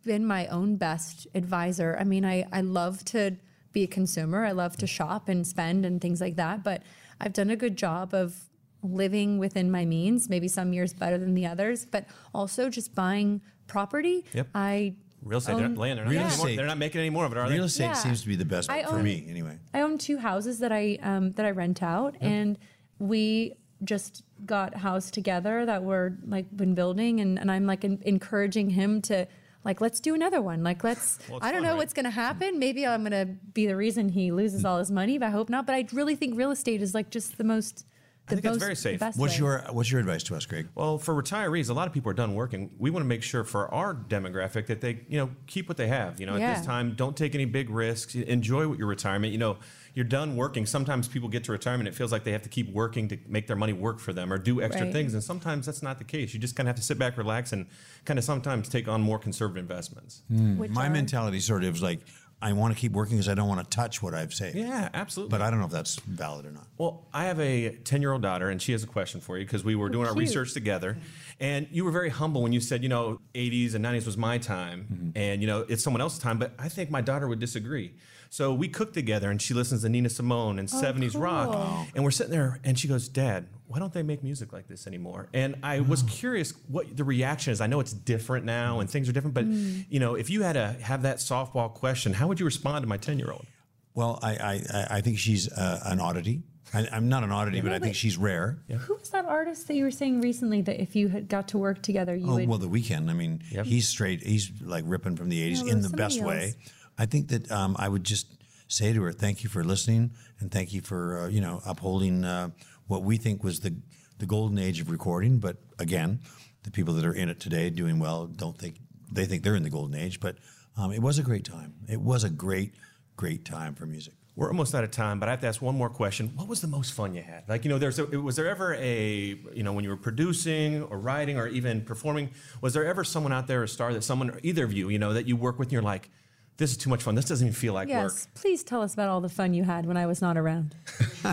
been my own best advisor. I mean, I, I love to be a consumer. I love to shop and spend and things like that. But I've done a good job of living within my means, maybe some years better than the others, but also just buying property. Yep. I Real estate, they're not land. They're not, Real making any more- they're not making any more of it, are they? Real estate Yeah. seems to be the best I for own- me, anyway. I own two houses that I um, that I rent out, and we just got a house together that we're like been building, and, and I'm like en- encouraging him to like let's do another one. Like let's Well, I don't fun, know right? what's going to happen. Maybe I'm going to be the reason he loses all his money, but I hope not. But I really think real estate is like just the most. The think it's most, very safe. What's way. your What's your advice to us, Greg? Well, for retirees, a lot of people are done working. We want to make sure for our demographic that they, you know, keep what they have. You know, at this time, don't take any big risks. Enjoy your retirement. You know, you're done working. Sometimes people get to retirement, it feels like they have to keep working to make their money work for them or do extra Right. things. And sometimes that's not the case. You just kind of have to sit back, relax, and kind of sometimes take on more conservative investments. Hmm. Which My are- mentality sort of is like, I want to keep working because I don't want to touch what I've saved. Yeah, absolutely. But I don't know if that's valid or not. Well, I have a 10 year old daughter, and she has a question for you because we were oh, doing our research together. And you were very humble when you said, you know, 80s and 90s was my time, mm-hmm. and, you know, it's someone else's time. But I think my daughter would disagree. So we cook together, and she listens to Nina Simone and 70s rock. cool. And we're sitting there, and she goes, Dad, why don't they make music like this anymore? And I was curious what the reaction is. I know it's different now and things are different, but, you know, if you had to have that softball question, how would you respond to my 10 year old? Well, I I, I- I think she's uh, an oddity. I, I'm not an oddity, but I think she's rare. Who was that artist that you were saying recently that if you had got to work together, you Oh would? well, the Weeknd. I mean, he's straight. He's like ripping from the '80s Yeah, in the somebody best way. I think that um, I would just say to her, "Thank you for listening, and thank you for uh, you know upholding uh, what we think was the the golden age of recording." But again, the people that are in it today doing well don't think they think they're in the golden age. But um, it was a great time. It was a great, great time for music. We're almost out of time, but I have to ask one more question. What was the most fun you had? Like, you know, there's a, was there ever a, you know, when you were producing or writing or even performing, was there ever someone out there, a star that someone, either of you, you know, that you work with and you're like, this is too much fun. This doesn't even feel like work. yes, please tell us about all the fun you had when I was not around.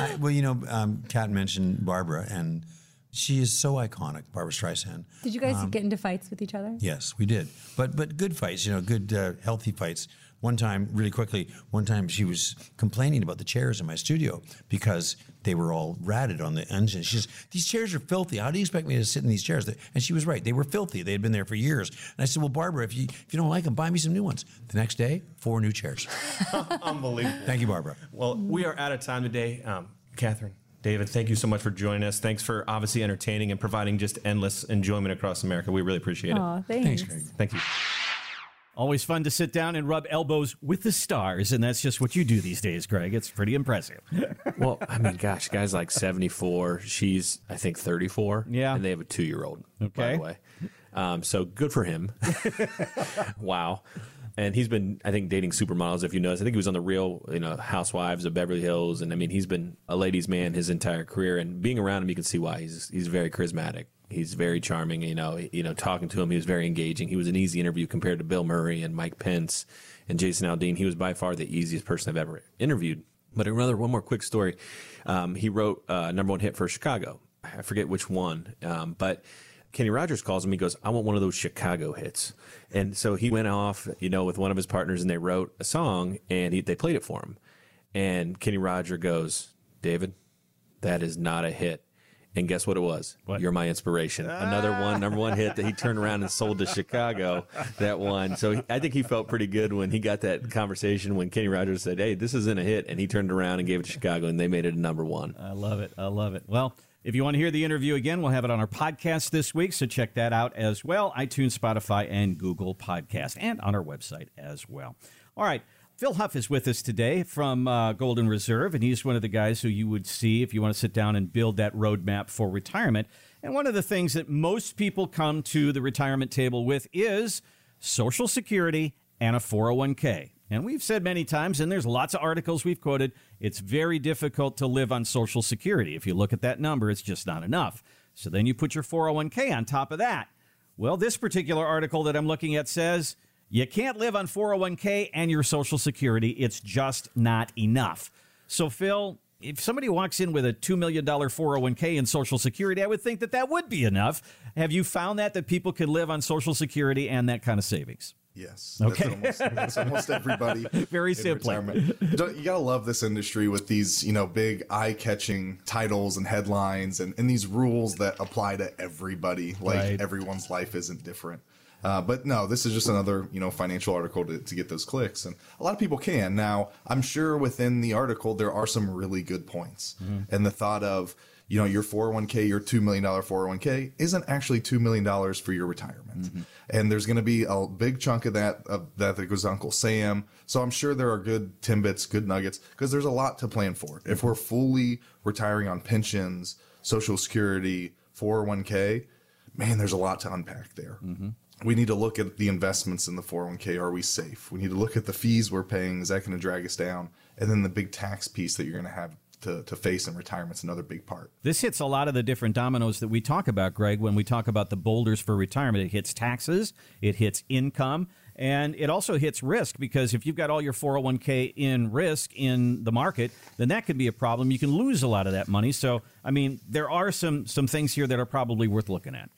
I, well, you know, um, Kat mentioned Barbara, and she is so iconic, Barbra Streisand. Did you guys Um, get into fights with each other? Yes, we did. But but good fights, you know, good uh, healthy fights. One time, really quickly, one time she was complaining about the chairs in my studio because they were all ratted on the engine. She says, "These chairs are filthy. How do you expect me to sit in these chairs?" And she was right; they were filthy. They had been there for years. And I said, "Well, Barbara, if you if you don't like them, buy me some new ones." The next day, four new chairs. Unbelievable. Thank you, Barbara. Well, we are out of time today. Um, Katharine, David, thank you so much for joining us. Thanks for obviously entertaining and providing just endless enjoyment across America. We really appreciate it. Aw, thanks. Greg. Thank you. Always fun to sit down and rub elbows with the stars, and that's just what you do these days, Greg. It's pretty impressive. Well, I mean, gosh, guy's like 74. She's, I think, 34. Yeah. And they have a two year old, by Okay. the way. Um, so good for him. wow. And he's been, I think, dating supermodels. If you notice, I think he was on the Real, you know, Housewives of Beverly Hills, and I mean, he's been a ladies' man his entire career. And being around him, you can see why. He's he's very charismatic. He's very charming. You know, you know, talking to him, he was very engaging. He was an easy interview compared to Bill Murray and Mike Pence and Jason Aldean. He was by far the easiest person I've ever interviewed. But another one more quick story. Um, he wrote a number one hit for Chicago. I forget which one, um, but Kenny Rogers calls him. He goes, "I want one of those Chicago hits." And so he went off, you know, with one of his partners, and they wrote a song, and he, they played it for him. And Kenny Rogers goes, "David, that is not a hit." And guess what it was? What? You're my inspiration. Another one, number one hit that he turned around and sold to Chicago. That one. So he- I think he felt pretty good when he got that conversation when Kenny Rogers said, "Hey, this isn't a hit," and he turned around and gave it to Chicago, and they made it a number one. I love it. I love it. Well, if you want to hear the interview again, we'll have it on our podcast this week, so check that out as well. iTunes, Spotify, and Google Podcast, and on our website as well. All right. Phil Huff is with us today from uh, Golden Reserve, and he's one of the guys who you would see if you want to sit down and build that roadmap for retirement. And one of the things that most people come to the retirement table with is Social Security and a 401k. And we've said many times, and there's lots of articles we've quoted, it's very difficult to live on Social Security. If you look at that number, it's just not enough. So then you put your 401k on top of that. Well, this particular article that I'm looking at says you can't live on 401k and your Social Security. It's just not enough. So, Phil, if somebody walks in with a $2 million 401k and Social Security, I would think that that would be enough. Have you found that, that people can live on Social Security and that kind of savings? Yes. Okay. That's almost, that's almost everybody. Very simply. You gotta love this industry with these, you know, big eye-catching titles and headlines and, and these rules that apply to everybody. Like Right. everyone's life isn't different. Uh, but no, this is just another, you know, financial article to, to get those clicks. And a lot of people can. Now, I'm sure within the article, there are some really good points. And the thought of, you know, your 401k, your $2 million 401k isn't actually $2 million for your retirement. Mm-hmm. And there's going to be a big chunk of that, of that that goes to Uncle Sam. So I'm sure there are good timbits, good nuggets, because there's a lot to plan for. If we're fully retiring on pensions, social security, 401k, man, there's a lot to unpack there. Mm-hmm. We need to look at the investments in the 401k. Are we safe? We need to look at the fees we're paying. Is that going to drag us down? And then the big tax piece that you're going to have to, to face in retirement's another big part. This hits a lot of the different dominoes that we talk about, Greg, when we talk about the boulders for retirement. It hits taxes, it hits income, and it also hits risk because if you've got all your 401k in risk in the market, then that could be a problem. You can lose a lot of that money. So, I mean, there are some some things here that are probably worth looking at.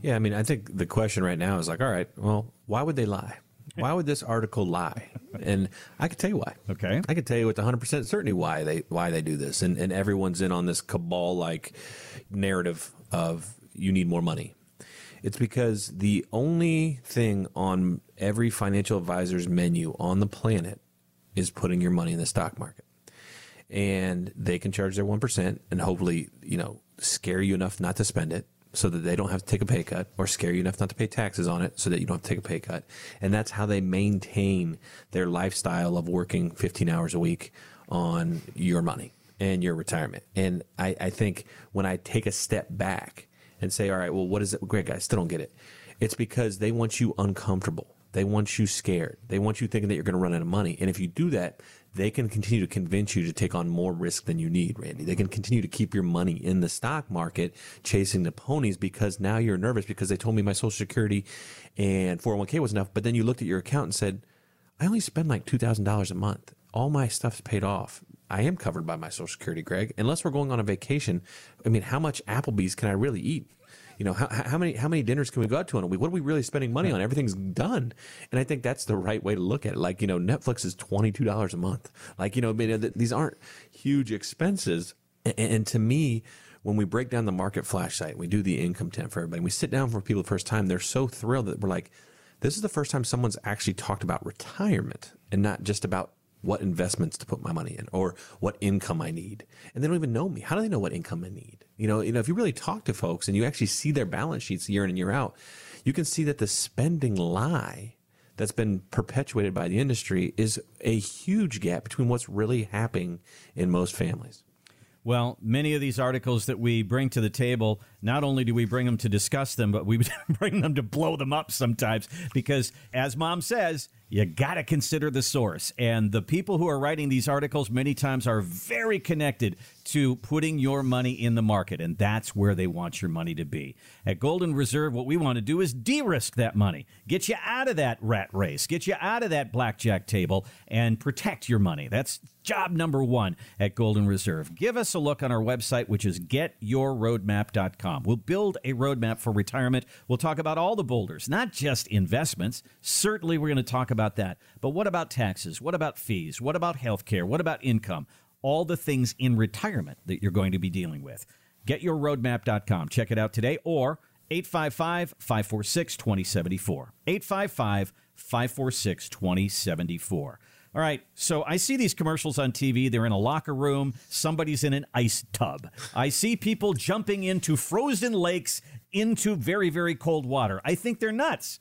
Yeah, I mean, I think the question right now is like, all right, well, why would they lie? Why would this article lie? And I could tell you why. Okay. I could tell you with 100% certainty why they why they do this. And and everyone's in on this cabal like narrative of you need more money. It's because the only thing on every financial advisor's menu on the planet is putting your money in the stock market. And they can charge their 1% and hopefully, you know, scare you enough not to spend it so that they don't have to take a pay cut or scare you enough not to pay taxes on it so that you don't have to take a pay cut. And that's how they maintain their lifestyle of working 15 hours a week on your money and your retirement. And I, I think when I take a step back and say, all right, well, what is it? Great, guys, still don't get it. It's because they want you uncomfortable. They want you scared. They want you thinking that you're going to run out of money. And if you do that, they can continue to convince you to take on more risk than you need, Randy. They can continue to keep your money in the stock market chasing the ponies because now you're nervous because they told me my social security and 401k was enough. But then you looked at your account and said, I only spend like $2,000 a month. All my stuff's paid off. I am covered by my social security, Greg. Unless we're going on a vacation, I mean, how much Applebee's can I really eat? You know, how, how many how many dinners can we go out to in a week? What are we really spending money on? Everything's done, and I think that's the right way to look at it. Like you know, Netflix is twenty two dollars a month. Like you know, these aren't huge expenses. And, and to me, when we break down the market flashlight, we do the income tent for everybody. We sit down for people the first time. They're so thrilled that we're like, this is the first time someone's actually talked about retirement and not just about what investments to put my money in or what income I need. And they don't even know me. How do they know what income I need? You know, you know, if you really talk to folks and you actually see their balance sheets year in and year out, you can see that the spending lie that's been perpetuated by the industry is a huge gap between what's really happening in most families. Well, many of these articles that we bring to the table, not only do we bring them to discuss them, but we bring them to blow them up sometimes because, as mom says, you got to consider the source. And the people who are writing these articles many times are very connected to putting your money in the market, and that's where they want your money to be. At Golden Reserve, what we want to do is de risk that money, get you out of that rat race, get you out of that blackjack table, and protect your money. That's job number one at Golden Reserve. Give us a look on our website, which is getyourroadmap.com. We'll build a roadmap for retirement. We'll talk about all the boulders, not just investments. Certainly, we're going to talk about that. But what about taxes? What about fees? What about health care? What about income? All the things in retirement that you're going to be dealing with. GetYourRoadmap.com. Check it out today or 855 546 2074. 855 546 2074. All right, so I see these commercials on TV. They're in a locker room. Somebody's in an ice tub. I see people jumping into frozen lakes into very, very cold water. I think they're nuts.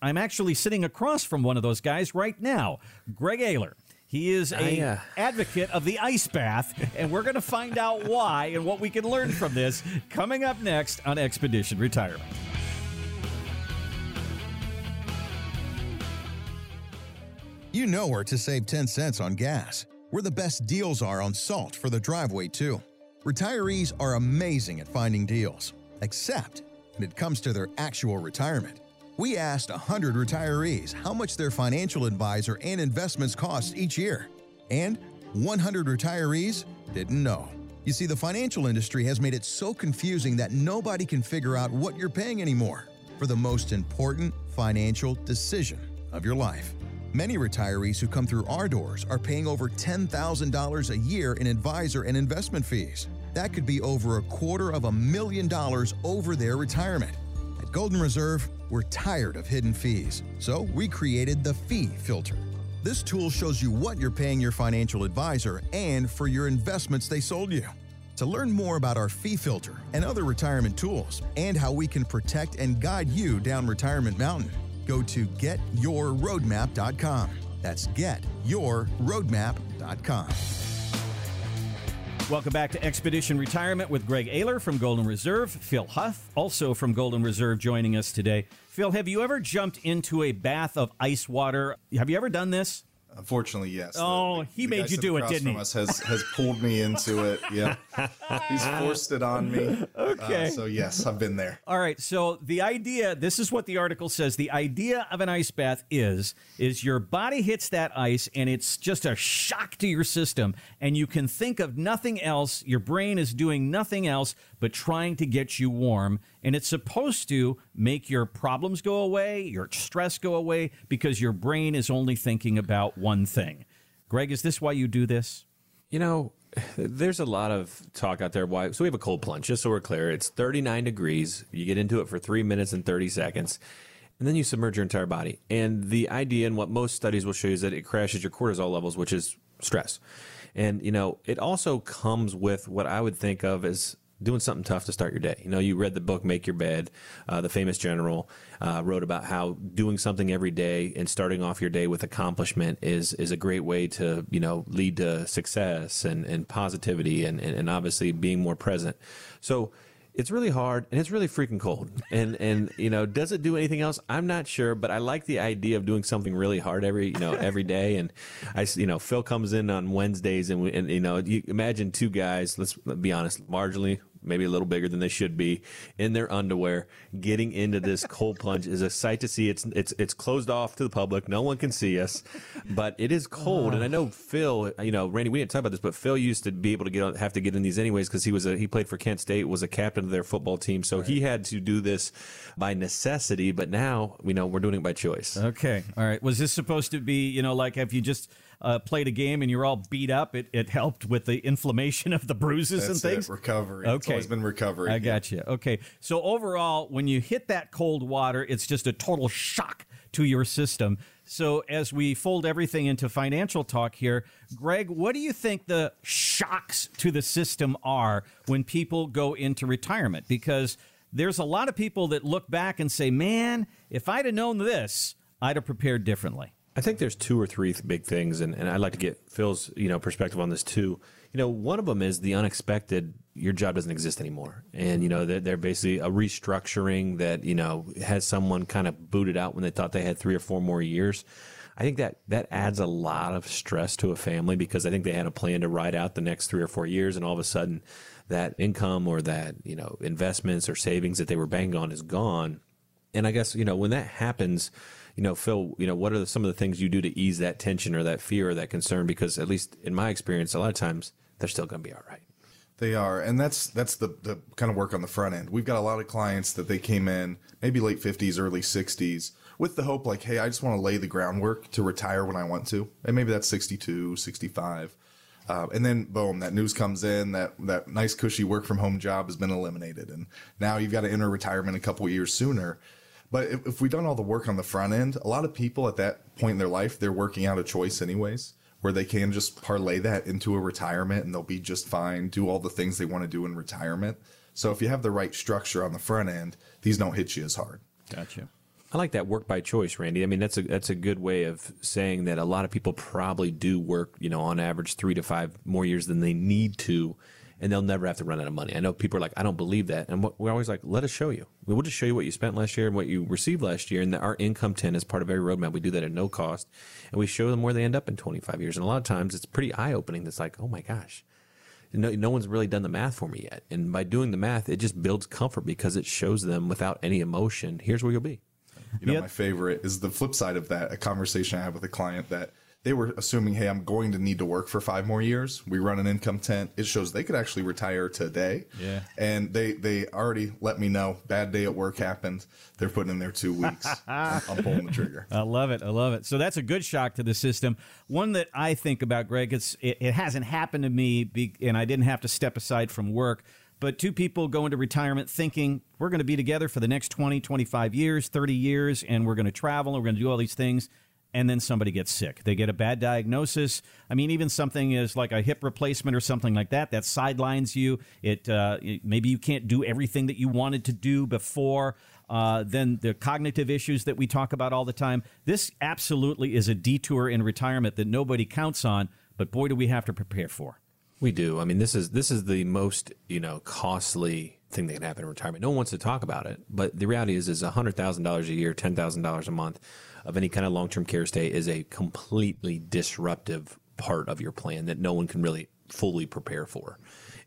But I'm actually sitting across from one of those guys right now, Greg Oyler. He is a I, uh, advocate of the ice bath, and we're going to find out why and what we can learn from this coming up next on Expedition Retirement. You know where to save 10 cents on gas. Where the best deals are on salt for the driveway, too. Retirees are amazing at finding deals, except when it comes to their actual retirement. We asked 100 retirees how much their financial advisor and investments cost each year. And 100 retirees didn't know. You see, the financial industry has made it so confusing that nobody can figure out what you're paying anymore. for the most important financial decision of your life. Many retirees who come through our doors are paying over $10,000 a year in advisor and investment fees. That could be over a quarter of a million dollars over their retirement. At Golden Reserve, we're tired of hidden fees, so we created the Fee Filter. This tool shows you what you're paying your financial advisor and for your investments they sold you. To learn more about our fee filter and other retirement tools and how we can protect and guide you down Retirement Mountain, go to getyourroadmap.com. That's getyourroadmap.com. Welcome back to Expedition Retirement with Greg Oyler from Golden Reserve, Phil Huff, also from Golden Reserve, joining us today. Phil, have you ever jumped into a bath of ice water? Have you ever done this? Unfortunately, yes. Oh, he made you do it, didn't he? Us has has pulled me into it. Yeah, he's forced it on me. Okay. Uh, so yes, I've been there. All right. So the idea, this is what the article says. The idea of an ice bath is, is your body hits that ice and it's just a shock to your system and you can think of nothing else. Your brain is doing nothing else but trying to get you warm. And it's supposed to make your problems go away, your stress go away because your brain is only thinking about one thing. Greg, is this why you do this? You know, there's a lot of talk out there. Why? So we have a cold plunge. Just so we're clear, it's 39 degrees. You get into it for three minutes and 30 seconds, and then you submerge your entire body. And the idea, and what most studies will show you, is that it crashes your cortisol levels, which is stress. And you know, it also comes with what I would think of as doing something tough to start your day. You know, you read the book Make Your Bed. Uh, the famous general uh, wrote about how doing something every day and starting off your day with accomplishment is is a great way to you know lead to success and and positivity and and, and obviously being more present. So. It's really hard and it's really freaking cold. And and you know, does it do anything else? I'm not sure, but I like the idea of doing something really hard every you know every day. And I you know, Phil comes in on Wednesdays and we, and you know, you imagine two guys. Let's be honest, marginally maybe a little bigger than they should be in their underwear getting into this cold plunge is a sight to see. It's it's it's closed off to the public. No one can see us. But it is cold. And i know phil you know randy we didn't talk about this but phil used to be able to get on, have to get in these anyways because he was a he played for kent state was a captain of their football team. So he had to do this by necessity. But now you know we're doing it by choice. Okay. All right. Was this supposed to be, you know, like if you just uh, played a game and you're all beat up, it, it helped with the inflammation of the bruises That's and things? it. Recovery. Okay. It's always been recovery. I got you. Okay. So overall, when you hit that cold water, it's just a total shock to your system. So as we fold everything into financial talk here, Greg, what do you think the shocks to the system are when people go into retirement? Because there's a lot of people that look back and say, "Man, if I'd have known this, I'd have prepared differently." I think there's two or three big things, and, and I'd like to get Phil's you know perspective on this too. You know, one of them is the unexpected. Your job doesn't exist anymore, and you know they're, they're basically a restructuring that you know has someone kind of booted out when they thought they had three or four more years. I think that that adds a lot of stress to a family because I think they had a plan to ride out the next three or four years, and all of a sudden, that income or that you know investments or savings that they were banking on is gone. And I guess you know when that happens, you know, Phil, you know, what are some of the things you do to ease that tension or that fear or that concern? Because at least in my experience, a lot of times they're still going to be all right. They are, and that's that's the the kind of work on the front end. We've got a lot of clients that they came in maybe late fifties, early sixties, with the hope like, hey, I just want to lay the groundwork to retire when I want to, and maybe that's 62, 65. Uh, and then boom, that news comes in that that nice cushy work from home job has been eliminated, and now you've got to enter retirement a couple years sooner. But if, if we've done all the work on the front end, a lot of people at that point in their life, they're working out a choice anyways, where they can just parlay that into a retirement and they'll be just fine, do all the things they want to do in retirement. So if you have the right structure on the front end, these don't hit you as hard. Gotcha. I like that work by choice, Randy. I mean, that's a that's a good way of saying that a lot of people probably do work, you know, on average three to five more years than they need to, and they'll never have to run out of money. I know people are like, I don't believe that, and we're always like, let us show you. We'll just show you what you spent last year and what you received last year, and our income tent is part of every roadmap. We do that at no cost, and we show them where they end up in twenty five years. And a lot of times, it's pretty eye opening. It's like, oh my gosh, no, no one's really done the math for me yet. And by doing the math, it just builds comfort because it shows them without any emotion, here's where you'll be. You know, Yep. my favorite is the flip side of that. A conversation I had with a client that they were assuming, hey, I'm going to need to work for five more years. We run an income tent. It shows they could actually retire today. Yeah. And they they already let me know. Bad day at work happened. They're putting in their two weeks. I'm, I'm pulling the trigger. I love it. I love it. So that's a good shock to the system. One that I think about, Greg, it's it, it hasn't happened to me, be, and I didn't have to step aside from work. But two people go into retirement thinking we're going to be together for the next 20, 25 years, 30 years, and we're going to travel and we're going to do all these things. And then somebody gets sick. They get a bad diagnosis. I mean, even something is like a hip replacement or something like that that sidelines you. It, uh, maybe you can't do everything that you wanted to do before. Uh, then the cognitive issues that we talk about all the time. This absolutely is a detour in retirement that nobody counts on, but boy, do we have to prepare for. We do. I mean, this is this is the most you know costly thing that can happen in retirement. No one wants to talk about it, but the reality is, is hundred thousand dollars a year, ten thousand dollars a month of any kind of long term care stay is a completely disruptive part of your plan that no one can really fully prepare for.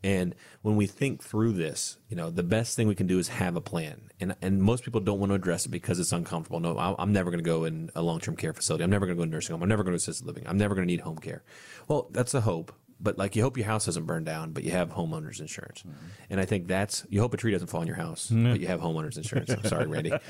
And when we think through this, you know, the best thing we can do is have a plan. And and most people don't want to address it because it's uncomfortable. No, I'm never going to go in a long term care facility. I'm never going to go to nursing home. I'm never going to assisted living. I'm never going to need home care. Well, that's a hope. But like you hope your house doesn't burn down, but you have homeowners insurance. Mm-hmm. And I think that's you hope a tree doesn't fall on your house, but you have homeowners insurance. I'm sorry, Randy.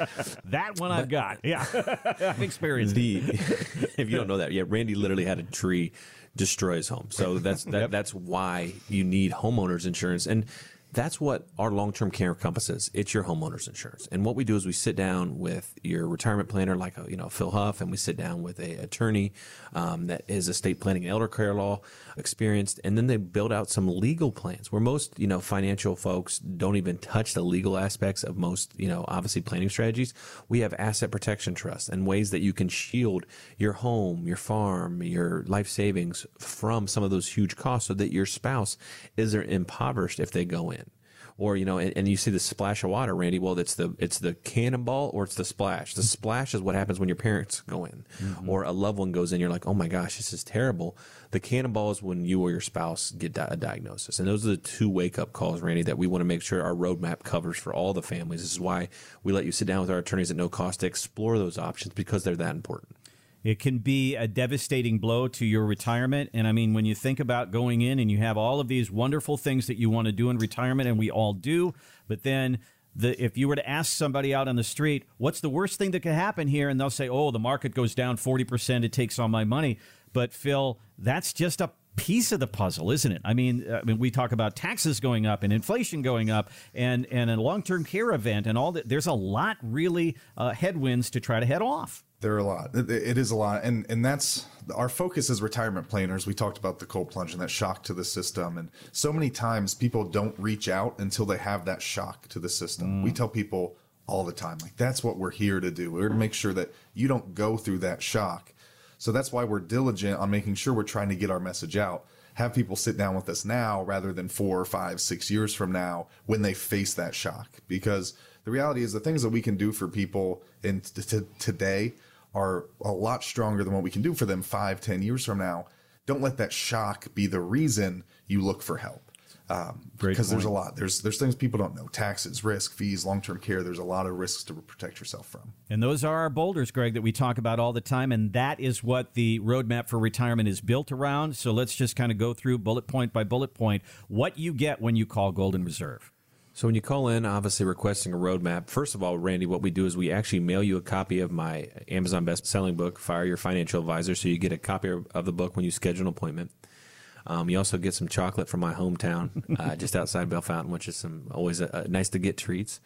That one I've got. Yeah, I've experienced the if you don't know that, yeah, Randy literally had a tree destroy his home. So that's that, that's why you need homeowners insurance, and that's what our long term care encompasses. It's your homeowners insurance, and what we do is we sit down with your retirement planner, like a, you know Phil Huff, and we sit down with a attorney um, that is estate planning and elder care law experienced, and then they build out some legal plans where most you know financial folks don't even touch the legal aspects of most you know obviously planning strategies. We have asset protection trusts and ways that you can shield your home, your farm, your life savings from some of those huge costs, so that your spouse isn't impoverished if they go in or you know, and, and you see the splash of water, Randy. Well, it's the it's the cannonball or it's the splash. The splash is what happens when your parents go in, mm-hmm. or a loved one goes in. You're like, oh my gosh, this is terrible. The cannonball is when you or your spouse get di- a diagnosis, and those are the two wake up calls, Randy, that we want to make sure our roadmap covers for all the families. This is why we let you sit down with our attorneys at no cost to explore those options because they're that important. It can be a devastating blow to your retirement. And I mean, when you think about going in and you have all of these wonderful things that you want to do in retirement, and we all do, but then the, if you were to ask somebody out on the street, what's the worst thing that could happen here? And they'll say, oh, the market goes down 40%, it takes all my money. But Phil, that's just a piece of the puzzle, isn't it? I mean, I mean, we talk about taxes going up and inflation going up, and and a long term care event and all that. There's a lot really uh, headwinds to try to head off. There are a lot. It, is a lot, and and that's our focus as retirement planners. We talked about the cold plunge and that shock to the system, and so many times people don't reach out until they have that shock to the system. We mm. tell people all the time, like that's what we're here to do. We're to make sure that you don't go through that shock. So that's why we're diligent on making sure we're trying to get our message out. Have people sit down with us now rather than four or five, six years from now when they face that shock. Because the reality is the things that we can do for people in t- t- today are a lot stronger than what we can do for them five, ten years from now. Don't let that shock be the reason you look for help. Um, because there's a lot. There's there's things people don't know: taxes, risk, fees, long term care. There's a lot of risks to protect yourself from. And those are our boulders, Greg, that we talk about all the time. And that is what the roadmap for retirement is built around. So let's just kind of go through bullet point by bullet point what you get when you call Golden Reserve. So when you call in, obviously requesting a roadmap, first of all, Randy, what we do is we actually mail you a copy of my Amazon best-selling book, Fire Your Financial Advisor. So you get a copy of the book when you schedule an appointment. Um, you also get some chocolate from my hometown, uh, just outside Bellefontaine, which is some always uh nice to get treats.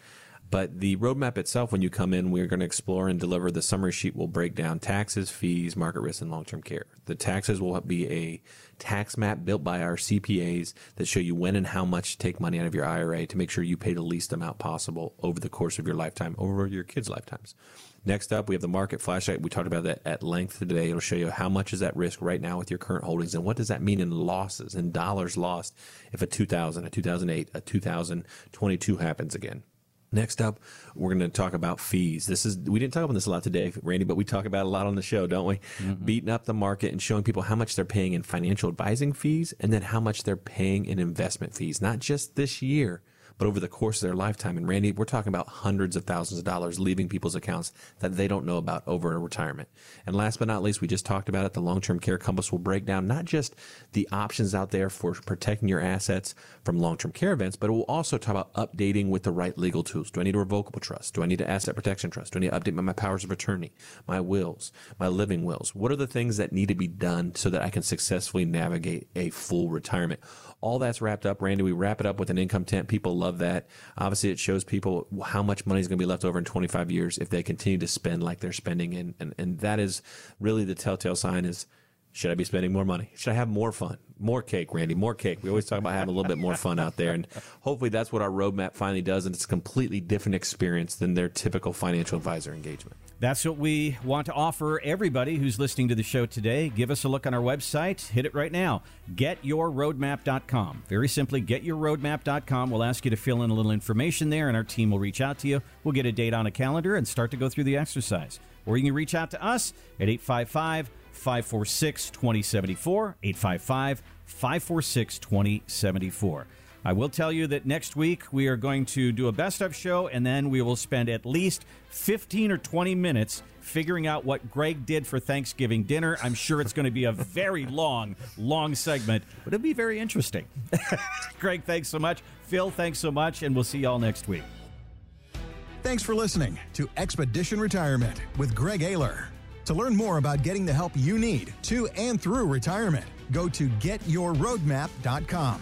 But the roadmap itself, when you come in, we're going to explore and deliver. The summary sheet will break down taxes, fees, market risk, and long term care. The taxes will be a tax map built by our CPAs that show you when and how much to take money out of your IRA to make sure you pay the least amount possible over the course of your lifetime, over your kids' lifetimes. Next up, we have the market flashlight. We talked about that at length today. It'll show you how much is at risk right now with your current holdings and what does that mean in losses, in dollars lost if a 2000, a 2008, a 2022 happens again. Next up, we're going to talk about fees. This is we didn't talk about this a lot today, Randy, but we talk about it a lot on the show, don't we? Mm-hmm. Beating up the market and showing people how much they're paying in financial advising fees and then how much they're paying in investment fees, not just this year, but over the course of their lifetime. And Randy, we're talking about hundreds of thousands of dollars leaving people's accounts that they don't know about over a retirement. And last but not least, we just talked about it. The long term care compass will break down not just the options out there for protecting your assets from long term care events, but it will also talk about updating with the right legal tools. Do I need a revocable trust? Do I need an asset protection trust? Do I need to update my powers of attorney, my wills, my living wills? What are the things that need to be done so that I can successfully navigate a full retirement? All that's wrapped up, Randy. We wrap it up with an income tent. People love that. Obviously, it shows people how much money is going to be left over in 25 years if they continue to spend like they're spending. And, and, and that is really the telltale sign is should I be spending more money? Should I have more fun? More cake, Randy, more cake. We always talk about having a little bit more fun out there. And hopefully that's what our roadmap finally does. And it's a completely different experience than their typical financial advisor engagement. That's what we want to offer everybody who's listening to the show today. Give us a look on our website. Hit it right now. GetYourRoadmap.com. Very simply, GetYourRoadmap.com. We'll ask you to fill in a little information there, and our team will reach out to you. We'll get a date on a calendar and start to go through the exercise. Or you can reach out to us at 855 546 2074. 855 546 2074. I will tell you that next week we are going to do a best of show, and then we will spend at least 15 or 20 minutes figuring out what Greg did for Thanksgiving dinner. I'm sure it's going to be a very long, long segment, but it'll be very interesting. Greg, thanks so much. Phil, thanks so much, and we'll see y'all next week. Thanks for listening to Expedition Retirement with Greg Oyler. To learn more about getting the help you need to and through retirement, go to getyourroadmap.com.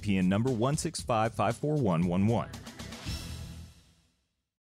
NPN number 165541111.